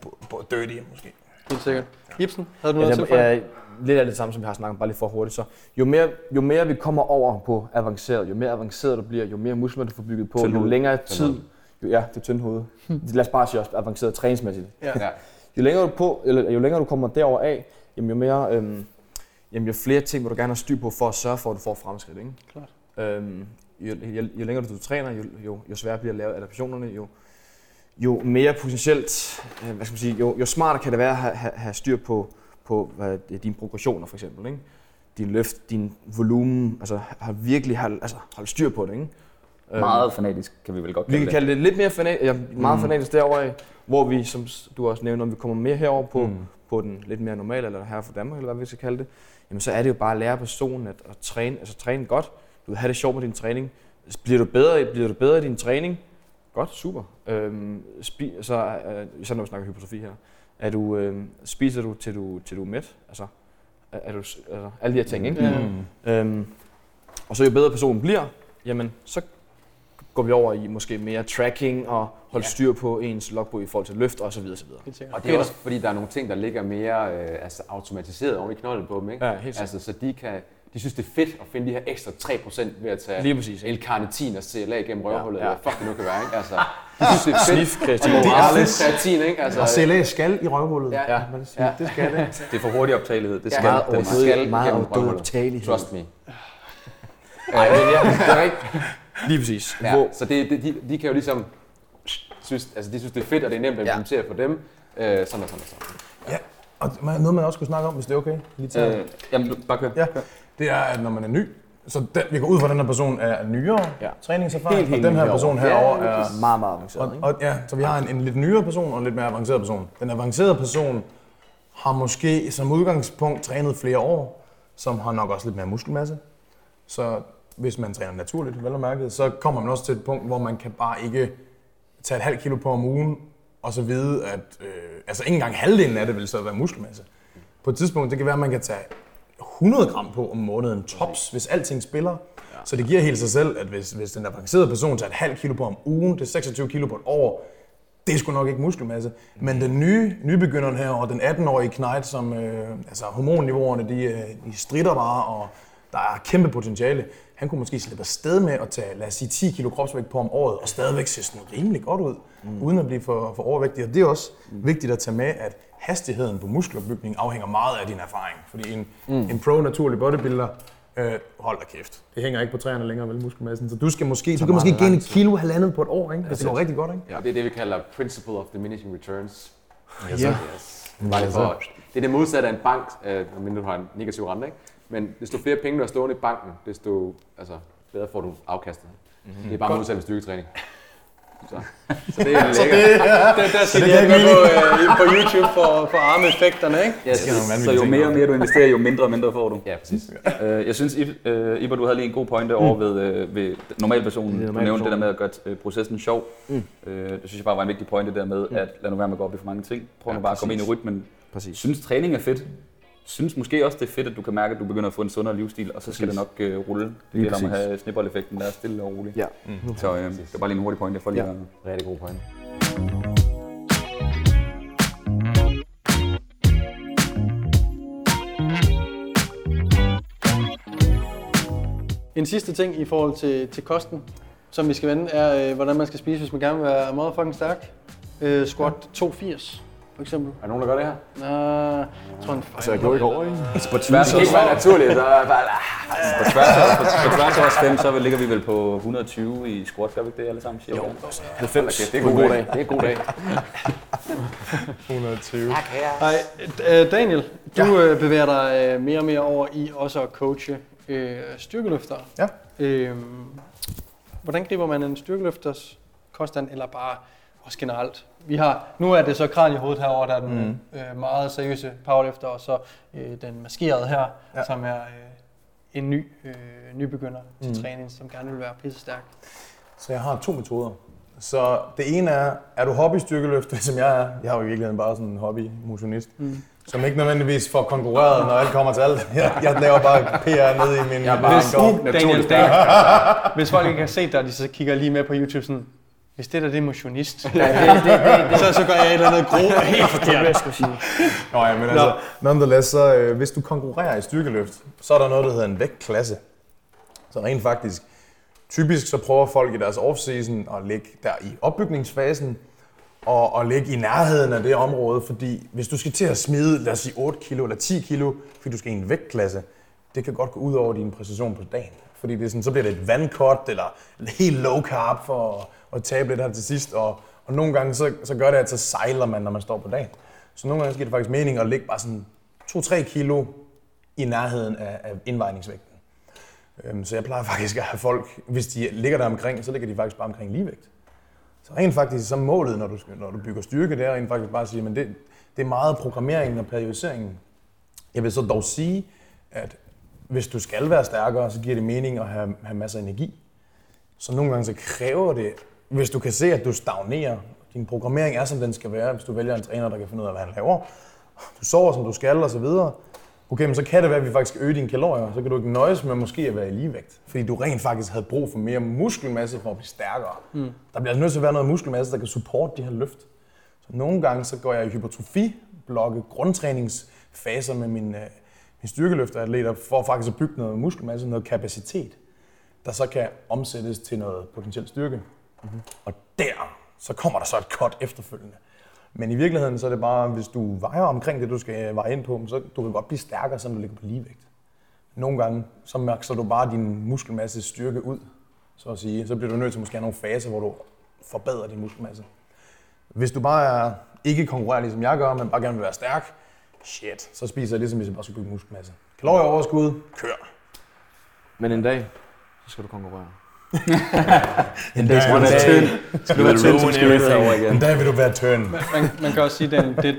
dirty, måske. Helt sikkert. Ibsen, havde du Ja, noget til det for? er lidt af det samme, som vi har snakket om, bare lige for hurtigt. Så jo mere, jo mere vi kommer over på avanceret, jo mere avanceret du bliver, jo mere muskler du får bygget på, jo længere tid... Jo, ja, det er tynd hoved. Lad os bare sige også avanceret træningsmæssigt. Ja. Ja. Jo længere du, på, eller jo længere du kommer derover af, jamen jo mere, øhm, jamen jo flere ting vil du gerne have styr på for at sørge for, at du får fremskridt. Ikke? Klart. Øhm, jo, jo, jo længere du træner, jo, jo, jo sværere bliver at lave adaptationerne, jo, jo mere potentielt, øh, hvad skal man sige, jo, jo smartere kan det være at have, have, have styr på, på hvad, dine progressioner for eksempel. Ikke? Din løft, din volumen, altså har virkelig hold, altså, hold styr på det. Ikke? Øhm, Meget fanatisk kan vi vel godt vi kalde kan det. kalde det lidt mere fanatisk, ja, meget mm. fanatisk derovre hvor vi, som du også nævner, når vi kommer mere herover på, mm. på den lidt mere normale, eller her for Danmark, eller hvad vi skal kalde det, jamen så er det jo bare at lære personen at, at træne, altså træne godt. Du have det sjovt med din træning. Bliver du bedre, bliver du bedre i din træning? Godt, super. Øhm, spi, så, øh, især når vi snakker hypotrofi her. Er du, øh, spiser du til, du til du er mæt? Altså, er, er du, altså, alle de her ting, ikke? Ja. Øhm, og så jo bedre personen bliver, jamen så går vi over i måske mere tracking og holde Ja. styr på ens logbog i forhold til løft og så videre, så videre. Helt sikkert. Og det er også fordi, der er nogle ting, der ligger mere øh, altså, automatiseret oven i knolden på dem. Ikke? Ja, helt altså, så de, kan, de synes, det er fedt at finde de her ekstra 3% ved at tage Lige præcis. L-carnitin og CLA gennem røvhullet, Ja, ja, ja. ja. fuck det nu kan være. Ikke? Altså, de synes, det er fedt. Snif, kreatin. Og Det er kreatin, ikke? Altså, Og CLA skal i røvhullet. Ja. Ja. ja. Det skal det. Det er for hurtig optagelighed. Det Ja. skal Meget den overhovedet. skal. meget gennem overdådet røvhullet. tagelighed. Trust me. Nej, men ja, det er rigtigt. Lige præcis. Ja, Hvor, så det, det, de, de kan jo ligesom synes, altså de synes, det er fedt, og det er nemt at Ja. implementere for dem. Øh, sådan og sådan og sådan. Og noget, man også skulle snakke om, hvis det er okay. Lige tage. Øh, jamen, du- bare kør. Ja, det er, at når man er ny, så den, vi går ud fra, at den her person er nyere Ja. træningserfaring, Helt, helt og den her person herovre. herover Ja, er... meget, meget avanceret. Og, og, ja, så vi har en, en lidt nyere person og en lidt mere avanceret person. Den avancerede person har måske som udgangspunkt trænet flere år, som har nok også lidt mere muskelmasse. Så hvis man træner naturligt, vel og mærket, så kommer man også til et punkt, hvor man kan bare ikke tage et halvt kilo på om ugen, og så vide, at øh, altså ikke engang halvdelen af det vil så være muskelmasse. På et tidspunkt, det kan være, at man kan tage 100 gram på om måneden tops, hvis alting spiller. Så det giver helt sig selv, at hvis, hvis den avancerede person tager et halvt kilo på om ugen, det er 26 kilo på et år, det er sgu nok ikke muskelmasse. Men den nye, nybegynderen her, og den 18-årige knejt, som øh, altså hormonniveauerne, de, øh, de strider bare, og der er kæmpe potentiale. han kunne måske slippe afsted med at tage, lad os sige, 10 kilo kropsvægt på om året, og stadigvæk se sådan rimelig godt ud, mm. uden at blive for, for overvægtig. Og det er også mm. vigtigt at tage med, at hastigheden på muskelopbygning afhænger meget af din erfaring. Fordi en, mm. en pro-naturlig bodybuilder, øh, hold da kæft, det hænger ikke på træerne længere, vel, muskelmassen. Så du skal måske, du kan måske gaine et kilo halvandet på et år, ikke? hvis det går rigtig godt. Ikke? Ja, det er det, vi kalder principle of diminishing returns. Yes, Ja. Yes. Bare lige for, det er det modsatte af en bank, øh, mindre du har en negativ rente, ikke? Men desto flere penge, du har stående i banken, desto altså, bedre får du afkastet. Mm-hmm. Det er bare modsat med styrketræning. Så, så det er lækkert. Der, der skal det de kan gå ikke på, øh, på YouTube for, for armeeffekterne, ikke? Yes, nogle Så jo mere og mere du investerer, jo mindre og mindre får du. Ja, præcis. Øh, jeg synes, øh, Iber, du havde lige en god pointe over ved, øh, ved normalpersonen. Det er Du nævnte det der med at gøre øh, processen sjov. Mm. Øh, det synes jeg bare var en vigtig pointe der med, at lad nu være med at gå op i for mange ting. Prøv nu Ja, bare at komme ind i præcis. rytmen. Præcis. Synes træning er fedt. Synes måske også, det er fedt, at du kan mærke, at du begynder at få en sundere livsstil, og så skal det nok øh, rulle. Det gælder om at have snibboldeffekten, der er stille og roligt. Ja. Så øh, det var bare lige en hurtig pointe for lige Ja. at Rigtig god point. En sidste ting i forhold til, til kosten, som vi skal vende, er, øh, hvordan man skal spise, hvis man gerne vil være motherfucking stærk. Øh, squat 280, for eksempel. Er der nogen, der gør det her? Nå, jeg tror, en fejl. Så jeg går ikke over, ikke? På tværs Det kan ikke være naturligt, så jeg bare... på tværs, af- på, på tværs af os fem, så ligger vi vel på 120 i squat, gør vi ikke det alle sammen? Jo. 90. Det er en god dag. Det er en god dag. 120. Tak her. Nej, øh, Daniel, du øh, bevæger dig øh, mere og mere over i også at coache øh, styrkeløftere. Ja. Øh, hvordan griber man en styrkeløfters koststand, eller bare også generelt? Vi har, nu er det så kran i hovedet herover, der er den mm. øh, meget seriøse powerlifter, og så øh, den maskerede her, ja. Som er øh, en ny øh, nybegynder til mm. træning, som gerne vil være pisse stærk. Så jeg har to metoder. Så det ene er, er du hobbystyrkeløfter, som jeg er? Jeg er jo i virkeligheden bare sådan en hobby-motionist, mm. som ikke nødvendigvis får konkurreret, når alt kommer til alt. Jeg, jeg laver bare PR nede i min Jeg er bare god, Daniel, Daniel, hvis folk ikke har set dig, de så kigger lige med på YouTube sådan, hvis det der det er motionist, så, så gør jeg et eller andet gro helt forkert. Nå ja, men altså, nonetheless, så øh, hvis du konkurrerer i styrkeløft, så er der noget, der hedder en vægtklasse. Så rent faktisk, typisk så prøver folk i deres off-season at ligge der i opbygningsfasen, og, og ligge i nærheden af det område, fordi hvis du skal til at smide, lad os sige 8 kilo eller 10 kilo, fordi du skal i en vægtklasse, det kan godt gå ud over din præstation på dagen. Fordi det er sådan, så bliver det et vandkort, eller helt low carb for at, at tabe lidt her til sidst, og, og nogle gange så, så gør det, at så sejler man, når man står på dagen. Så nogle gange giver det faktisk mening at ligge bare sådan 2-3 kilo i nærheden af, af indvejningsvægten. Øhm, Så jeg plejer faktisk at have folk, hvis de ligger der omkring, så ligger de faktisk bare omkring ligevægt. Så rent faktisk, så målet, når du, når du bygger styrke, det er rent faktisk bare at sige, men det, det er meget programmeringen og periodiseringen. Jeg vil så dog sige, at hvis du skal være stærkere, så giver det mening at have, have masser af energi. Så nogle gange så kræver det, hvis du kan se, at du stagnerer, din programmering er, som den skal være, hvis du vælger en træner, der kan finde ud af, hvad han laver, du sover, som du skal, og så videre, okay, men så kan det være, at vi faktisk skal øge dine kalorier, så kan du ikke nøjes med måske at være i ligevægt, fordi du rent faktisk havde brug for mere muskelmasse for at blive stærkere. Mm. Der bliver altså nødt til at være noget muskelmasse, der kan supporte de her løft. Så nogle gange så går jeg i hypertrofi-blokke, grundtræningsfaser med min, øh, min styrkeløfteratleter, for faktisk at bygge noget muskelmasse, noget kapacitet, der så kan omsættes til noget potentiel styrke. Mm-hmm. Og der, så kommer der så et cut efterfølgende. Men i virkeligheden så er det bare, hvis du vejer omkring det, du skal veje ind på, så du kan godt blive stærkere, selvom du ligger på ligevægt. Nogle gange, så mærker du bare din muskelmasse styrke ud, så at sige. Så bliver du nødt til måske at have nogle faser, hvor du forbedrer din muskelmasse. Hvis du bare er ikke konkurrerer, ligesom jeg gør, men bare gerne vil være stærk, shit, så spiser jeg ligesom, hvis jeg bare skal bygge muskelmasse. Kalorieoverskud, kør. Men en dag, så skal du konkurrere. En dag skal du være være tynd. Skal du være tynd, så skal du over igen. En dag vil du være tynd. Man, man kan også sige, at det,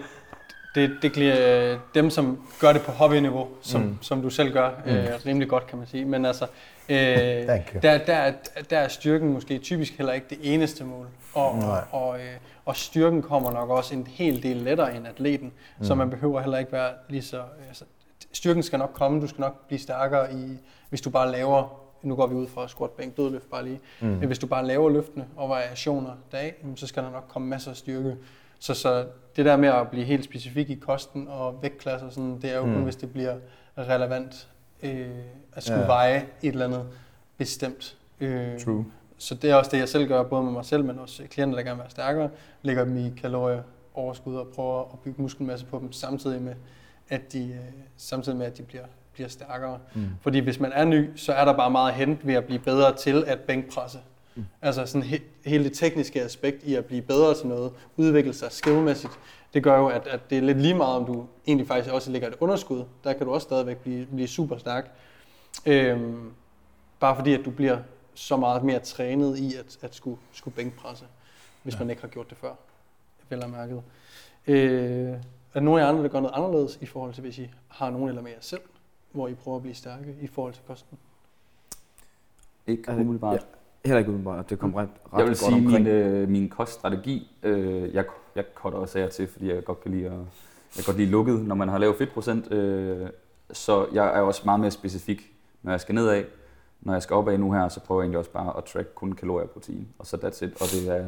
det, det bliver dem, som gør det på hobbyniveau, som, mm. som du selv gør, mm. øh, rimelig godt, kan man sige. Men altså, øh, der, der, er- der er styrken måske typisk heller ikke det eneste mål. Og, Nej. og, øh, og styrken kommer nok også en hel del lettere end atleten, mm. så man behøver heller ikke være lige så... Altså, styrken skal nok komme, du skal nok blive stærkere, i, hvis du bare laver nu går vi ud fra squat, bænk, dødløft bare lige. Mm. Men hvis du bare laver løftene og variationer dag, så skal der nok komme masser af styrke. Så, så det der med at blive helt specifik i kosten og vægtklasser, sådan, det er jo mm. kun, hvis det bliver relevant øh, at skulle Ja. veje et eller andet bestemt. Øh, True. Så det er også det, jeg selv gør, både med mig selv, men også klienter, der gerne vil være stærkere. Lægger dem i kalorieoverskud og prøver at bygge muskelmasse på dem, samtidig med, at de, øh, samtidig med, at de bliver, bliver stærkere. Mm. Fordi hvis man er ny, så er der bare meget at hente ved at blive bedre til at bænkpresse. Mm. Altså sådan he, hele det tekniske aspekt i at blive bedre til noget, udvikle sig skillmæssigt, det gør jo, at, at det er lidt lige meget, om du egentlig faktisk også lægger et underskud. Der kan du også stadigvæk blive, blive super stærk. Øhm, bare fordi, at du bliver så meget mere trænet i at, at skulle, skulle bænkpresse, hvis ja. man ikke har gjort det før. Vel og mærket. Øh, er der nogen af jer andre, der gør noget anderledes i forhold til, hvis I har nogen eller med jer selv, hvor I prøver at blive stærke i forhold til kosten? Ikke umiddelbart. ja. Heller ikke udenbart. Det kom ret, ret Jeg vil godt sige, omkring. min, øh, min koststrategi, øh, jeg, jeg cutter også af til, fordi jeg godt kan lide at, jeg godt lide lukket, når man har lavet fedtprocent. Øh, så jeg er også meget mere specifik, når jeg skal nedad. Når jeg skal opad nu her, så prøver jeg egentlig også bare at track kun kalorier og protein. Og så that's it. Og det er,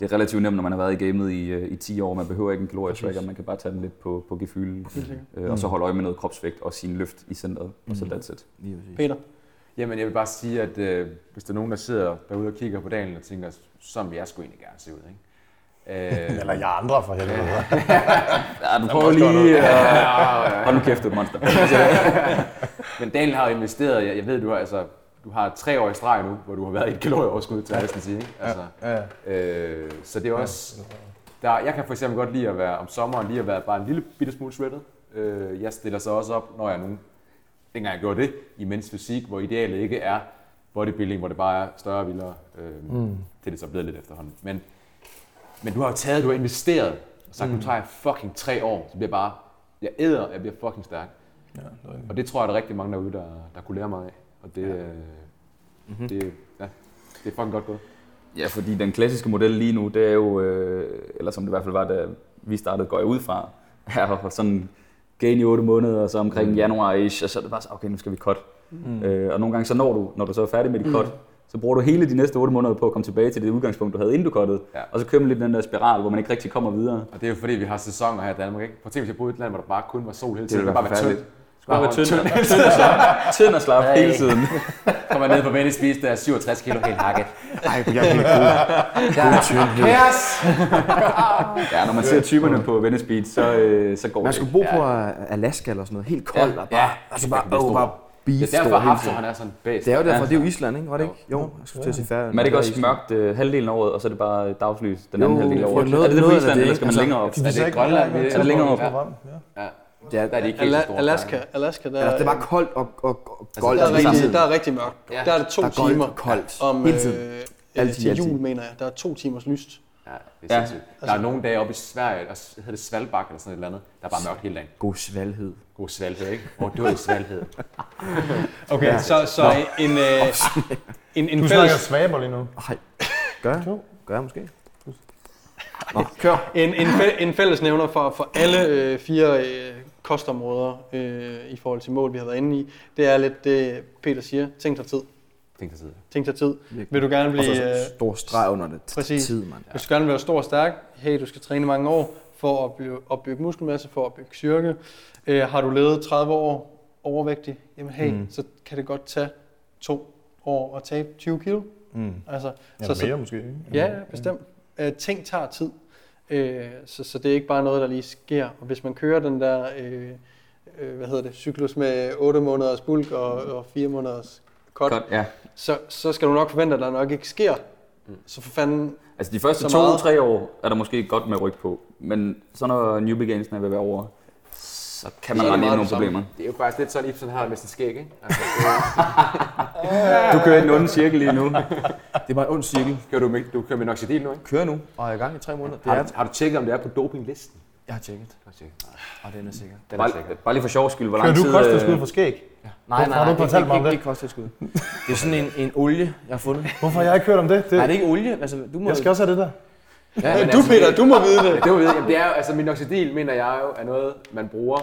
det er relativt nemt, når man har været i gamet i, øh, i 10 år. Man behøver ikke en kalorietracker, man kan bare tage den lidt på, på gefyl. Helt sikkert. Øh, og så holde øje med noget kropsvægt og sin løft i centret. Og så Mhm. that's it. Peter? Jamen, jeg vil bare sige, at øh, hvis der er nogen, der sidder derude og kigger på dagen og tænker, sådan vil jeg sgu egentlig gerne se ud, ikke? Øh, Eller jeg andre for helvede. Ja, du prøver lige at... Hold nu kæft, du er monster. Men Daniel har investeret, jeg, jeg ved, du har, altså, du har tre år i streg nu, hvor du har været i et kalorieoverskud, til næsten sige. Ikke? Altså, Ja, øh, så det er også, der, jeg kan for eksempel godt lide at være om sommeren, lige at være bare en lille bitte smule shredded. Øh, jeg stiller så også op, når jeg nu, dengang jeg gjorde det, i mens fysik, hvor idealet ikke er bodybuilding, hvor det bare er større og vildere. Øh, mm. Det er det så blevet lidt efterhånden. Men, men du har jo taget, du har investeret, og sagt, mm. nu tager jeg fucking tre år, så bliver jeg bare, jeg æder, jeg bliver fucking stærk. ja, det er. Og det tror jeg, der er rigtig mange derude, der, der kunne lære mig af. Og det, ja. Mhm. det, ja, det er fucking godt gået. Ja, fordi den klassiske model lige nu, det er jo, øh, eller som det i hvert fald var, da vi startede, går jeg ud fra, er sådan gain i 8 måneder, og så omkring mm. januar-ish, og så er det bare så, okay, nu skal vi cut. Mm. Øh, og nogle gange så når du, når du så er færdig med dit cut, så bruger du hele de næste 8 måneder på at komme tilbage til det udgangspunkt, du havde inden du cuttede. Ja. Og så kører man lidt den der spiral, hvor man ikke rigtig kommer videre. Og det er jo fordi, vi har sæsoner her i Danmark. Ikke? Prøv at tænke, hvis jeg boede i et land, hvor der bare kun var sol hele tiden. ville Det være bare være tynd. Bare være tynd, tynd. tynd og slap, tynd og slap hele tiden. Kommer ned på Venice Beach, der er 67 kilo helt hakket. Ej, jeg kan ikke god. Yes! Ja, når man ser typerne på Venice Beach, så, øh, så går Man det. skulle bo på Alaska eller sådan noget, helt koldt og bare, Ja. altså bare, er stor. bare beef Det er derfor, tiden. han er sådan bæst. Det er jo derfor, Ja. det er jo Island, ikke? Var det ikke? Jo, jeg skulle til at sige færre. Men er det ikke også mørkt øh, halvdelen af året, og så er det bare dagslys den Jo, anden halvdel af året? er det det på Island, det, eller skal man ikke? længere op? Altså, Er det så ikke Grønland? Grønland? Er det længere op? Ja. Ja. Det er, Der er de ikke helt Ala- store. Alaska, Alaska der, altså, det er bare koldt og, og, og goldt. der, er rigtig, der er rigtig mørkt. Ja. Der er det to Der er timer koldt. om Hele tiden. øh, Altid, til jul, altid. mener jeg. Der er to timers lyst. Ja, det er Ja. sindssygt. Der er nogle dage oppe i Sverige, der hedder det Svalbard eller sådan et eller andet, der er bare mørkt hele dagen. God svalhed. God svalhed, ikke? Hvor død svalhed. Okay, ja. så, så en, øh, en, en Du snakker fælles, svaber lige nu. Ej, gør jeg? Gør jeg måske? Nå, kør. en, en, fæ- en fællesnævner for, for alle øh, fire øh, kostområder øh, i forhold til mål, vi har været inde i, det er lidt det, Peter siger. Tænk dig tid. Tænk dig tid. Tænk dig tid. Vil du gerne Og blive... så Øh, stor streg under det. præcis. Tid, mand. Hvis du gerne vil være stor og stærk, hey, du skal træne mange år for at blive, opbygge muskelmasse, for at bygge styrke. Øh, har du levet 30 år overvægtig, jamen hey, Mm. mm. så kan det godt tage to år at tabe 20 kilo. Mm. Altså, Ja, så, mere så, måske, ikke? ja, ja, bestemt. Øh, ting tager tid. Øh, så, så det er ikke bare noget, der lige sker. Og hvis man kører den der, øh, øh, hvad hedder det, cyklus med 8 måneders bulk og, og 4 måneders cut, Godt, ja. så, så skal du nok forvente, at der nok ikke sker. Så for fanden, Altså de første to-tre år er der måske godt med ryg på, men så når New Beginsene er at være over, så kan man er rende ind nogle samme. problemer. Det er jo faktisk lidt sådan, Ibsen har det med sin skæg, ikke? Altså, Du kører i den onde cirkel lige nu. Det er bare en ond cirkel. kører du, med, du kører med Noxidil nu, ikke? Kører nu, og er i gang i tre måneder. Det Har er, du, har du tjekket, om det er på dopinglisten? jeg har tjekket, Jeg har tjekket. Nej, og den er sikker. Den er Bare, sikker. bare lige for sjov skyld, hvor Kører lang du tid... kosttilskud øh, for skæg? Nej, Hvorfor har du ikke ikke, det? ikke kosttilskud. Det er sådan en, en olie, jeg har fundet. Hvorfor har jeg ikke hørt om det? det Nej, det er ikke olie. Altså, du må... jeg skal også have det der. Ja, men du Peter, du må vide det. Det var, jamen, det er jo, altså minoxidil, mener jeg jo, er noget, man bruger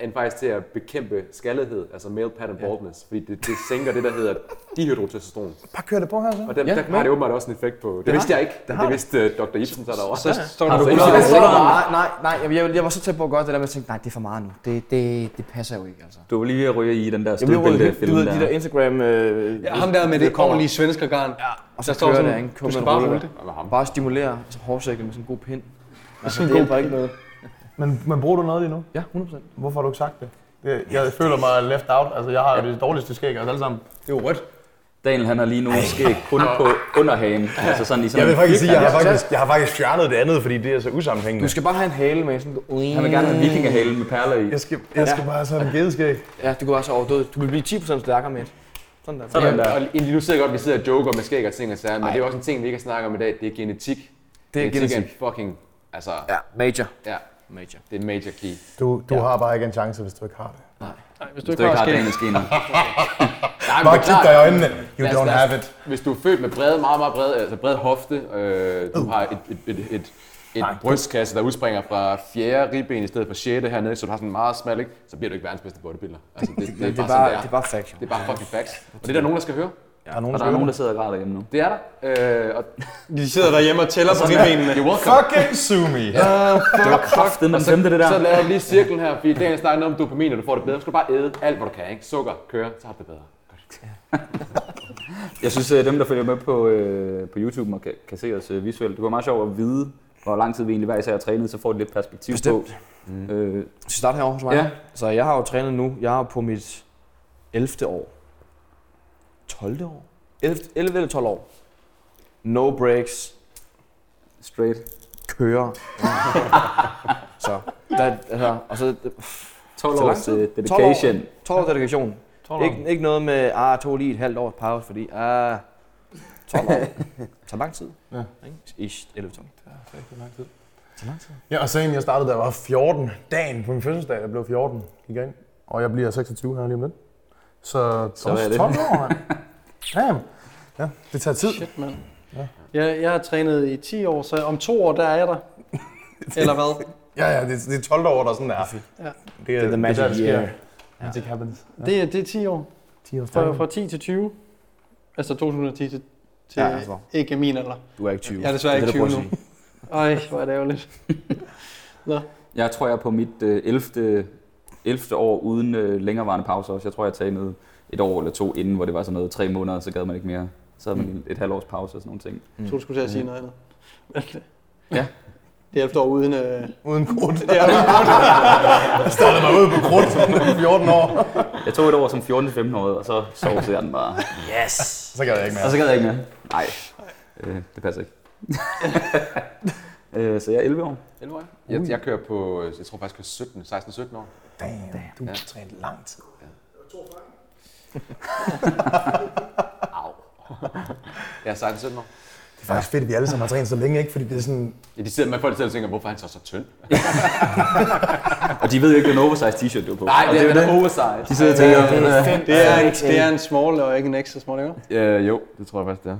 end faktisk til at bekæmpe skaldighed, altså male pattern baldness, fordi det, det sænker det, der hedder dihydrotestosteron. Bare kør det på her så. Og der, Ja, der har det åbenbart også en effekt på. Det, har vidste jeg det. ikke, Det det, det det. vidste øh, Dr. Ibsen så derovre. Så Har der du Så- nej, nej, nej, jeg, jeg, jeg var så tæt på at gøre det der, men jeg tænkte, nej, det er for meget nu. Det, det, det passer jo ikke, altså. Du var lige ved at ryge i den der du stødbælte-film ved, de der der. Instagram... Øh, Ja, ham der med det kommer. ordentlige svenskergarn. Ja, og så Der står kører sådan, det, ikke? du skal bare rulle der. det. Bare stimulere hårsækken med sådan en god pind. Altså, det en god hjælper ikke noget. Men, men bruger du noget lige nu? Ja, 100%. Hvorfor har du ikke sagt det? det jeg føler mig left out. Altså, jeg har jo det dårligste skæg af os alle sammen. Det er jo rødt. Daniel han har lige nu skæg kun på underhagen. Altså sådan i sådan Jeg vil en faktisk sige, jeg har faktisk, jeg har faktisk fjernet det andet, fordi det er så usammenhængende. Du skal bare have en hale med sådan... Han vil gerne have vikingehale med perler i. Jeg skal, jeg skal bare have sådan en gedeskæg. Ja, det går også overdød. Du vil blive 10% stærkere med et. Sådan der. Sådan der. Og nu sidder jeg godt, at vi sidder og joker med skæg og ting og sager, men det er også en ting, vi ikke har snakket om i dag. Det er genetik. Det er genetik. er genetik. en fucking, altså, Ja, major. ja, Major. det er en major key. Du, du har bare ikke en chance, hvis du ikke har det. Nej, hvis Hvis du du ikke har har skæg. Daniels gener. Nej, Bare kig dig i øjnene. You Lad don't lad have it. Hvis du er født med brede, meget, meget brede, altså bred hofte, øh, du har et, et, et, et, et brystkasse, der udspringer fra fjerde ribben i stedet for sjette hernede, så du har sådan en meget smal, ikke? så bliver du ikke verdens bedste bodybuilder. Altså, det, det, Det er bare, bare, sådan, det er bare fact, jo. det er bare fucking facts. Og det er der nogen, der skal høre. Der er nogen, Og der er nogen, der sidder og græder hjemme nu. Det er der. Øh, og De sidder derhjemme og tæller på ribbenene. you're welcome. Fucking sue me. Det var kraftet, man så, glemte det der. så laver vi lige cirklen her, fordi Daniel snakker noget om dopamin, og du får det bedre. Så skal du bare æde alt, hvad du kan. Ikke? Sukker, køre, så har du det bedre. Jeg synes, at dem, der følger med på, øh, på YouTube og kan, kan se os øh, visuelt, det var meget sjovt at vide, hvor lang tid vi egentlig hver især har trænet, så får de lidt perspektiv Bestemt. på. Øh, Skal vi starte herovre hos mig? Ja. Så jeg har jo trænet nu. Jeg er på mit 11. år. 12. år? 11, 11 eller 12 år. No breaks. straight. Kører. så, der, altså, og så 12 Så lang års tid? dedication. 12 år dedikation. Ikke, ikke noget med, ah, tog lige et halvt års pause, fordi, ah, 12 år. Så lang tid. Ja. Ikke? Ish, 11 12. Så lang tid. Ja, og så jeg startede, da jeg var 14. Dagen på min fødselsdag, jeg blev 14, gik jeg ind. Og jeg bliver 26 her lige om lidt. Så, Så er det. 12 år, mand. Damn. Ja, det tager tid. Shit, mand. Jeg, jeg har trænet i 10 år, så om to år, der er jeg der. Eller hvad? Ja, ja, det, det er 12 år, der sådan er. Ja. Det Det er the magic der, det sker. year. Magic happens. Det, er- det er 10 år. 10 år Fra, fra 10 til 20. Altså 2010 til, til Ja, altså. ikke min alder. Du er ikke 20. Jeg er desværre Det ikke det, du 20 prøver nu. Ej, hvor er det ærgerligt. Jeg tror, jeg er på mit øh, 11. 11. år uden øh, længerevarende pauser også. Jeg tror, jeg trænede et år eller to inden, hvor det var sådan noget tre måneder, så gad man ikke mere. Så havde man Mm. et, halvt års pause og sådan nogle ting. Jeg troede, du skulle til at sige noget andet. Ja. Det er år uden... Øh, Uden krudt. det er uden Jeg startede mig ud på krudt som 14 år. Jeg tog et år som 14-15 år, og så sovede jeg den bare. Yes! Så gad jeg ikke Og mere. så gad jeg ikke mere. Nej, øh, det passer ikke. Øh, så jeg er 11 år. 11 år. Jeg, jeg kører på, jeg tror faktisk, jeg kører 17, 16-17 år. Damn, du Ja. har trænet lang tid. Au. Jeg er 16-17 år. Det er faktisk fedt, at vi alle sammen har trænet så længe, ikke? Fordi det er sådan... Ja, de sidder, man får det til at tænke, hvorfor er han så så tynd? Og de ved jo ikke, det er en oversized t-shirt, du er på. Nej, Og det er, det er oversize. De sidder og tænker, det, er en, det er en small og ikke en extra small, ikke? Ja, jo, det tror jeg faktisk, det er.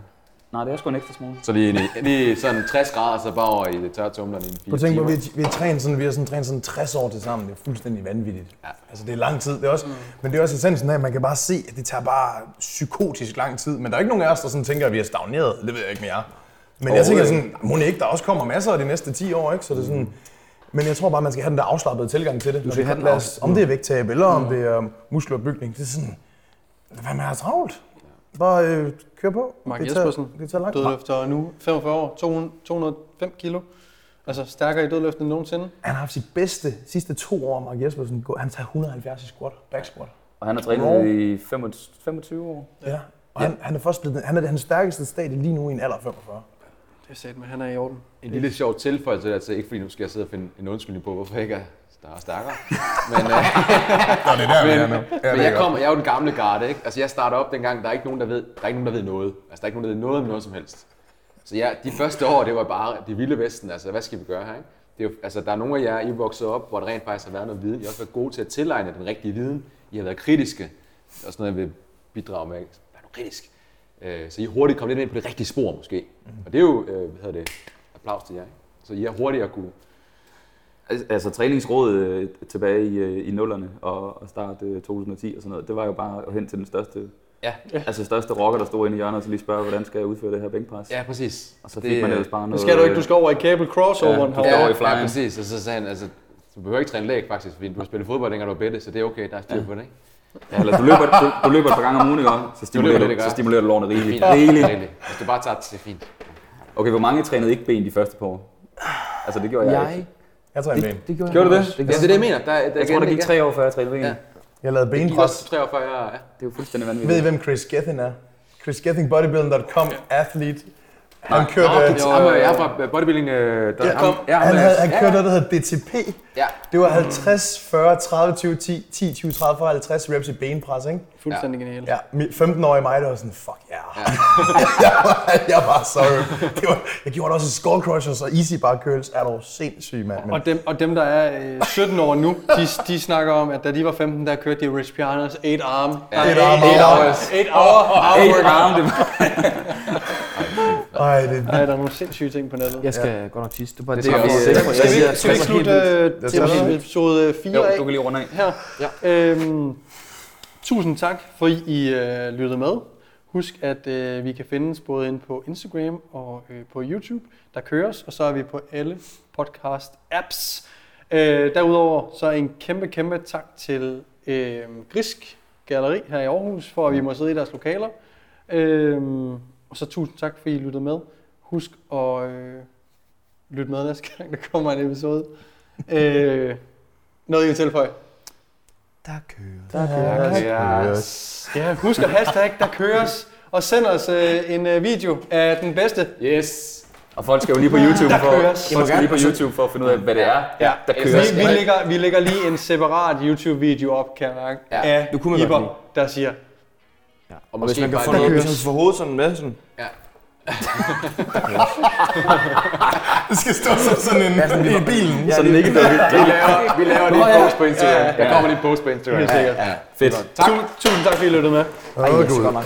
Nej, det er sgu en ekstra small. Så lige, lige, lige sådan 60 grader, så bare over i det tørre tumlerne i en Prøv at fire tænke på, timer. vi, vi har trænet sådan, vi har sådan trænet sådan 60 år til sammen. Det er fuldstændig vanvittigt. Ja. Altså, det er lang tid. Det er også, Men det er også essensen af, at man kan bare se, at det tager bare psykotisk lang tid. Men der er ikke nogen af os, der sådan tænker, at vi er stagneret. Det ved jeg ikke mere. Men jeg tænker sådan, må ikke, der også kommer masser af de næste 10 år, ikke? Så det er sådan, men jeg tror bare, man skal have den der afslappede tilgang til det. Du skal have den os, om det er vægttab, eller om det er muskelopbygning. Det er sådan, hvad man har travlt. Bare øh, kør på. Mark det tager, Jespersen, det tager langt. Dødløfter nu 45 år, 200, 205 kilo. Altså stærkere i dødløften end nogensinde. Han har haft sit bedste sidste to år, Mark Jespersen. Han tager 170 i squat, back squat. Og han har trænet i 25 25 år. Ja. Og han, han er først blevet, han er det hans stærkeste stadie lige nu i en alder af 45. Det er sat med, han er i orden. En lille sjov tilføjelse til det, ikke fordi nu skal jeg sidde og finde en undskyldning på, hvorfor jeg ikke er større stærkere. Men, øh, Nå, det er der, vi er. Ja, men jeg, kommer, jeg er jo den gamle garde, ikke? Altså jeg starter op dengang, der er ikke nogen, der ved, der er ikke nogen, der ved noget. Altså der er ikke nogen, der ved noget om noget som helst. Så ja, de første år, det var bare det vilde vesten. Altså hvad skal vi gøre her, ikke? Det er jo, altså, der er nogle af jer, I er vokset op, hvor der rent faktisk har været noget viden. I har også været gode til at tilegne den rigtige viden. I har været kritiske. Det er også noget, jeg vil bidrage med. Vær nu kritisk. Øh, Så I er hurtigt kommet lidt ind på det rigtige spor, måske. Og det er jo, øh, hvad hedder det, applaus til jer. Ikke? Så I er hurtigt at kunne Altså træningsråd øh, tilbage i, øh, i nullerne og, og start øh, 2010 og sådan noget, det var jo bare at hen til den største, Ja. altså største rocker, der stod inde i hjørnet, og så lige spørge, hvordan skal jeg udføre det her bænkpres? Ja, præcis. Og så fik man ellers bare Det noget... skal du ikke, du skal over i cable crossoveren Ja, det Ja, over i ja, flyen. præcis. Og så sagde han, altså, du behøver ikke træne læg faktisk, fordi du har spillet fodbold, dengang du var bedre, så det er okay, der er styr på det, ikke? Ja, eller du løber, du, du løber et par gange om ugen, ikke? også? Så stimulerer, løber du, så stimulerer du lårene rigeligt. Fint. rigeligt. Rigeligt. Hvis du bare tager det, så er det fint. Okay, hvor mange trænede ikke ben de første par år? Altså, det gjorde jeg, Jeg, ikke. Jeg en ben. det gjorde, Gjorde du det? også. Ja, det er det, jeg mener. Der, der, Jeg tror, der gik tre år, før jeg trænede ben. Ja. Jeg lavede Det gik benpres. også tre år før, jeg... Ja. Det er jo fuldstændig Ved I, vanvittigt. hvem Chris Gethin er? Chris Gethin, bodybuilding.com, athlete. Han kørte... Nå, det er jeg fra bodybuilding. Øh, der, Ja, ham, ja, han, havde, han ja, kørte noget, der hedder DTP. Ja. Det var 50, 40, 30, 20, 10, 10 20, 30, 40, 50 reps i benpres, ikke? Fuldstændig genialt. Ja, mi- 15-årige mig, der var sådan, fuck yeah. Ja. jeg, var, jeg var sorry. Det var, jeg gjorde også skull crushers og easy bar curls. Er du sindssyg, mand. Men, Og dem, og dem, der er øh, 17 år nu, de, de snakker om, at da de var 15, der kørte de Rich Pianos 8 arm. Ja, Eight arm, eight eight hours. 8 hour, hour Eight workout. arm, det var... ej, det, Ej, der er nogle sindssyge ting på nettet. Jeg skal godt nok tisse. Det var Det det, var øh, sikker på. Skal vi, skal vi slutte helt øh, Det er til episode 4 Jo, af du kan lige runde af. her? Ja. Øhm, tusind tak, fordi I øh, lyttede med. Husk, at øh, vi kan findes både inde på Instagram og øh, på YouTube, der køres, og så er vi på alle podcast-apps. Øh, derudover så en kæmpe, kæmpe tak til øh, Grisk Galleri her i Aarhus, for at vi må sidde i deres lokaler. Øh, og så tusind tak, fordi I lyttede med. Husk at øh, lytte med næste gang, der kommer en episode. øh, noget, I vil tilføje? Der kører. Ja. Ja, husk at hashtag, der køres, og send os øh, en øh, video af den bedste. Yes. Og folk skal jo lige på YouTube Der for, køres. folk skal lige på YouTube for at finde ud af, hvad det er, Ja, der Vi- køres. Vi, vi, lægger, vi lægger lige en separat YouTube-video op, kan jeg mærke, Ja, af det kunne man Iber, der siger, Ja. Og, Og hvis man kan få noget, hvis man får hovedet sådan med, sådan, det skal stå som sådan en, i bilen. Sådan ikke Vi laver, vi laver lige en post på Instagram. Ja, ja. Der kommer lige en post på Instagram. Helt sikkert. Ja, ja. Fedt. tusind, tusind tak, fordi I lyttede med. Åh, ej, det så godt nok.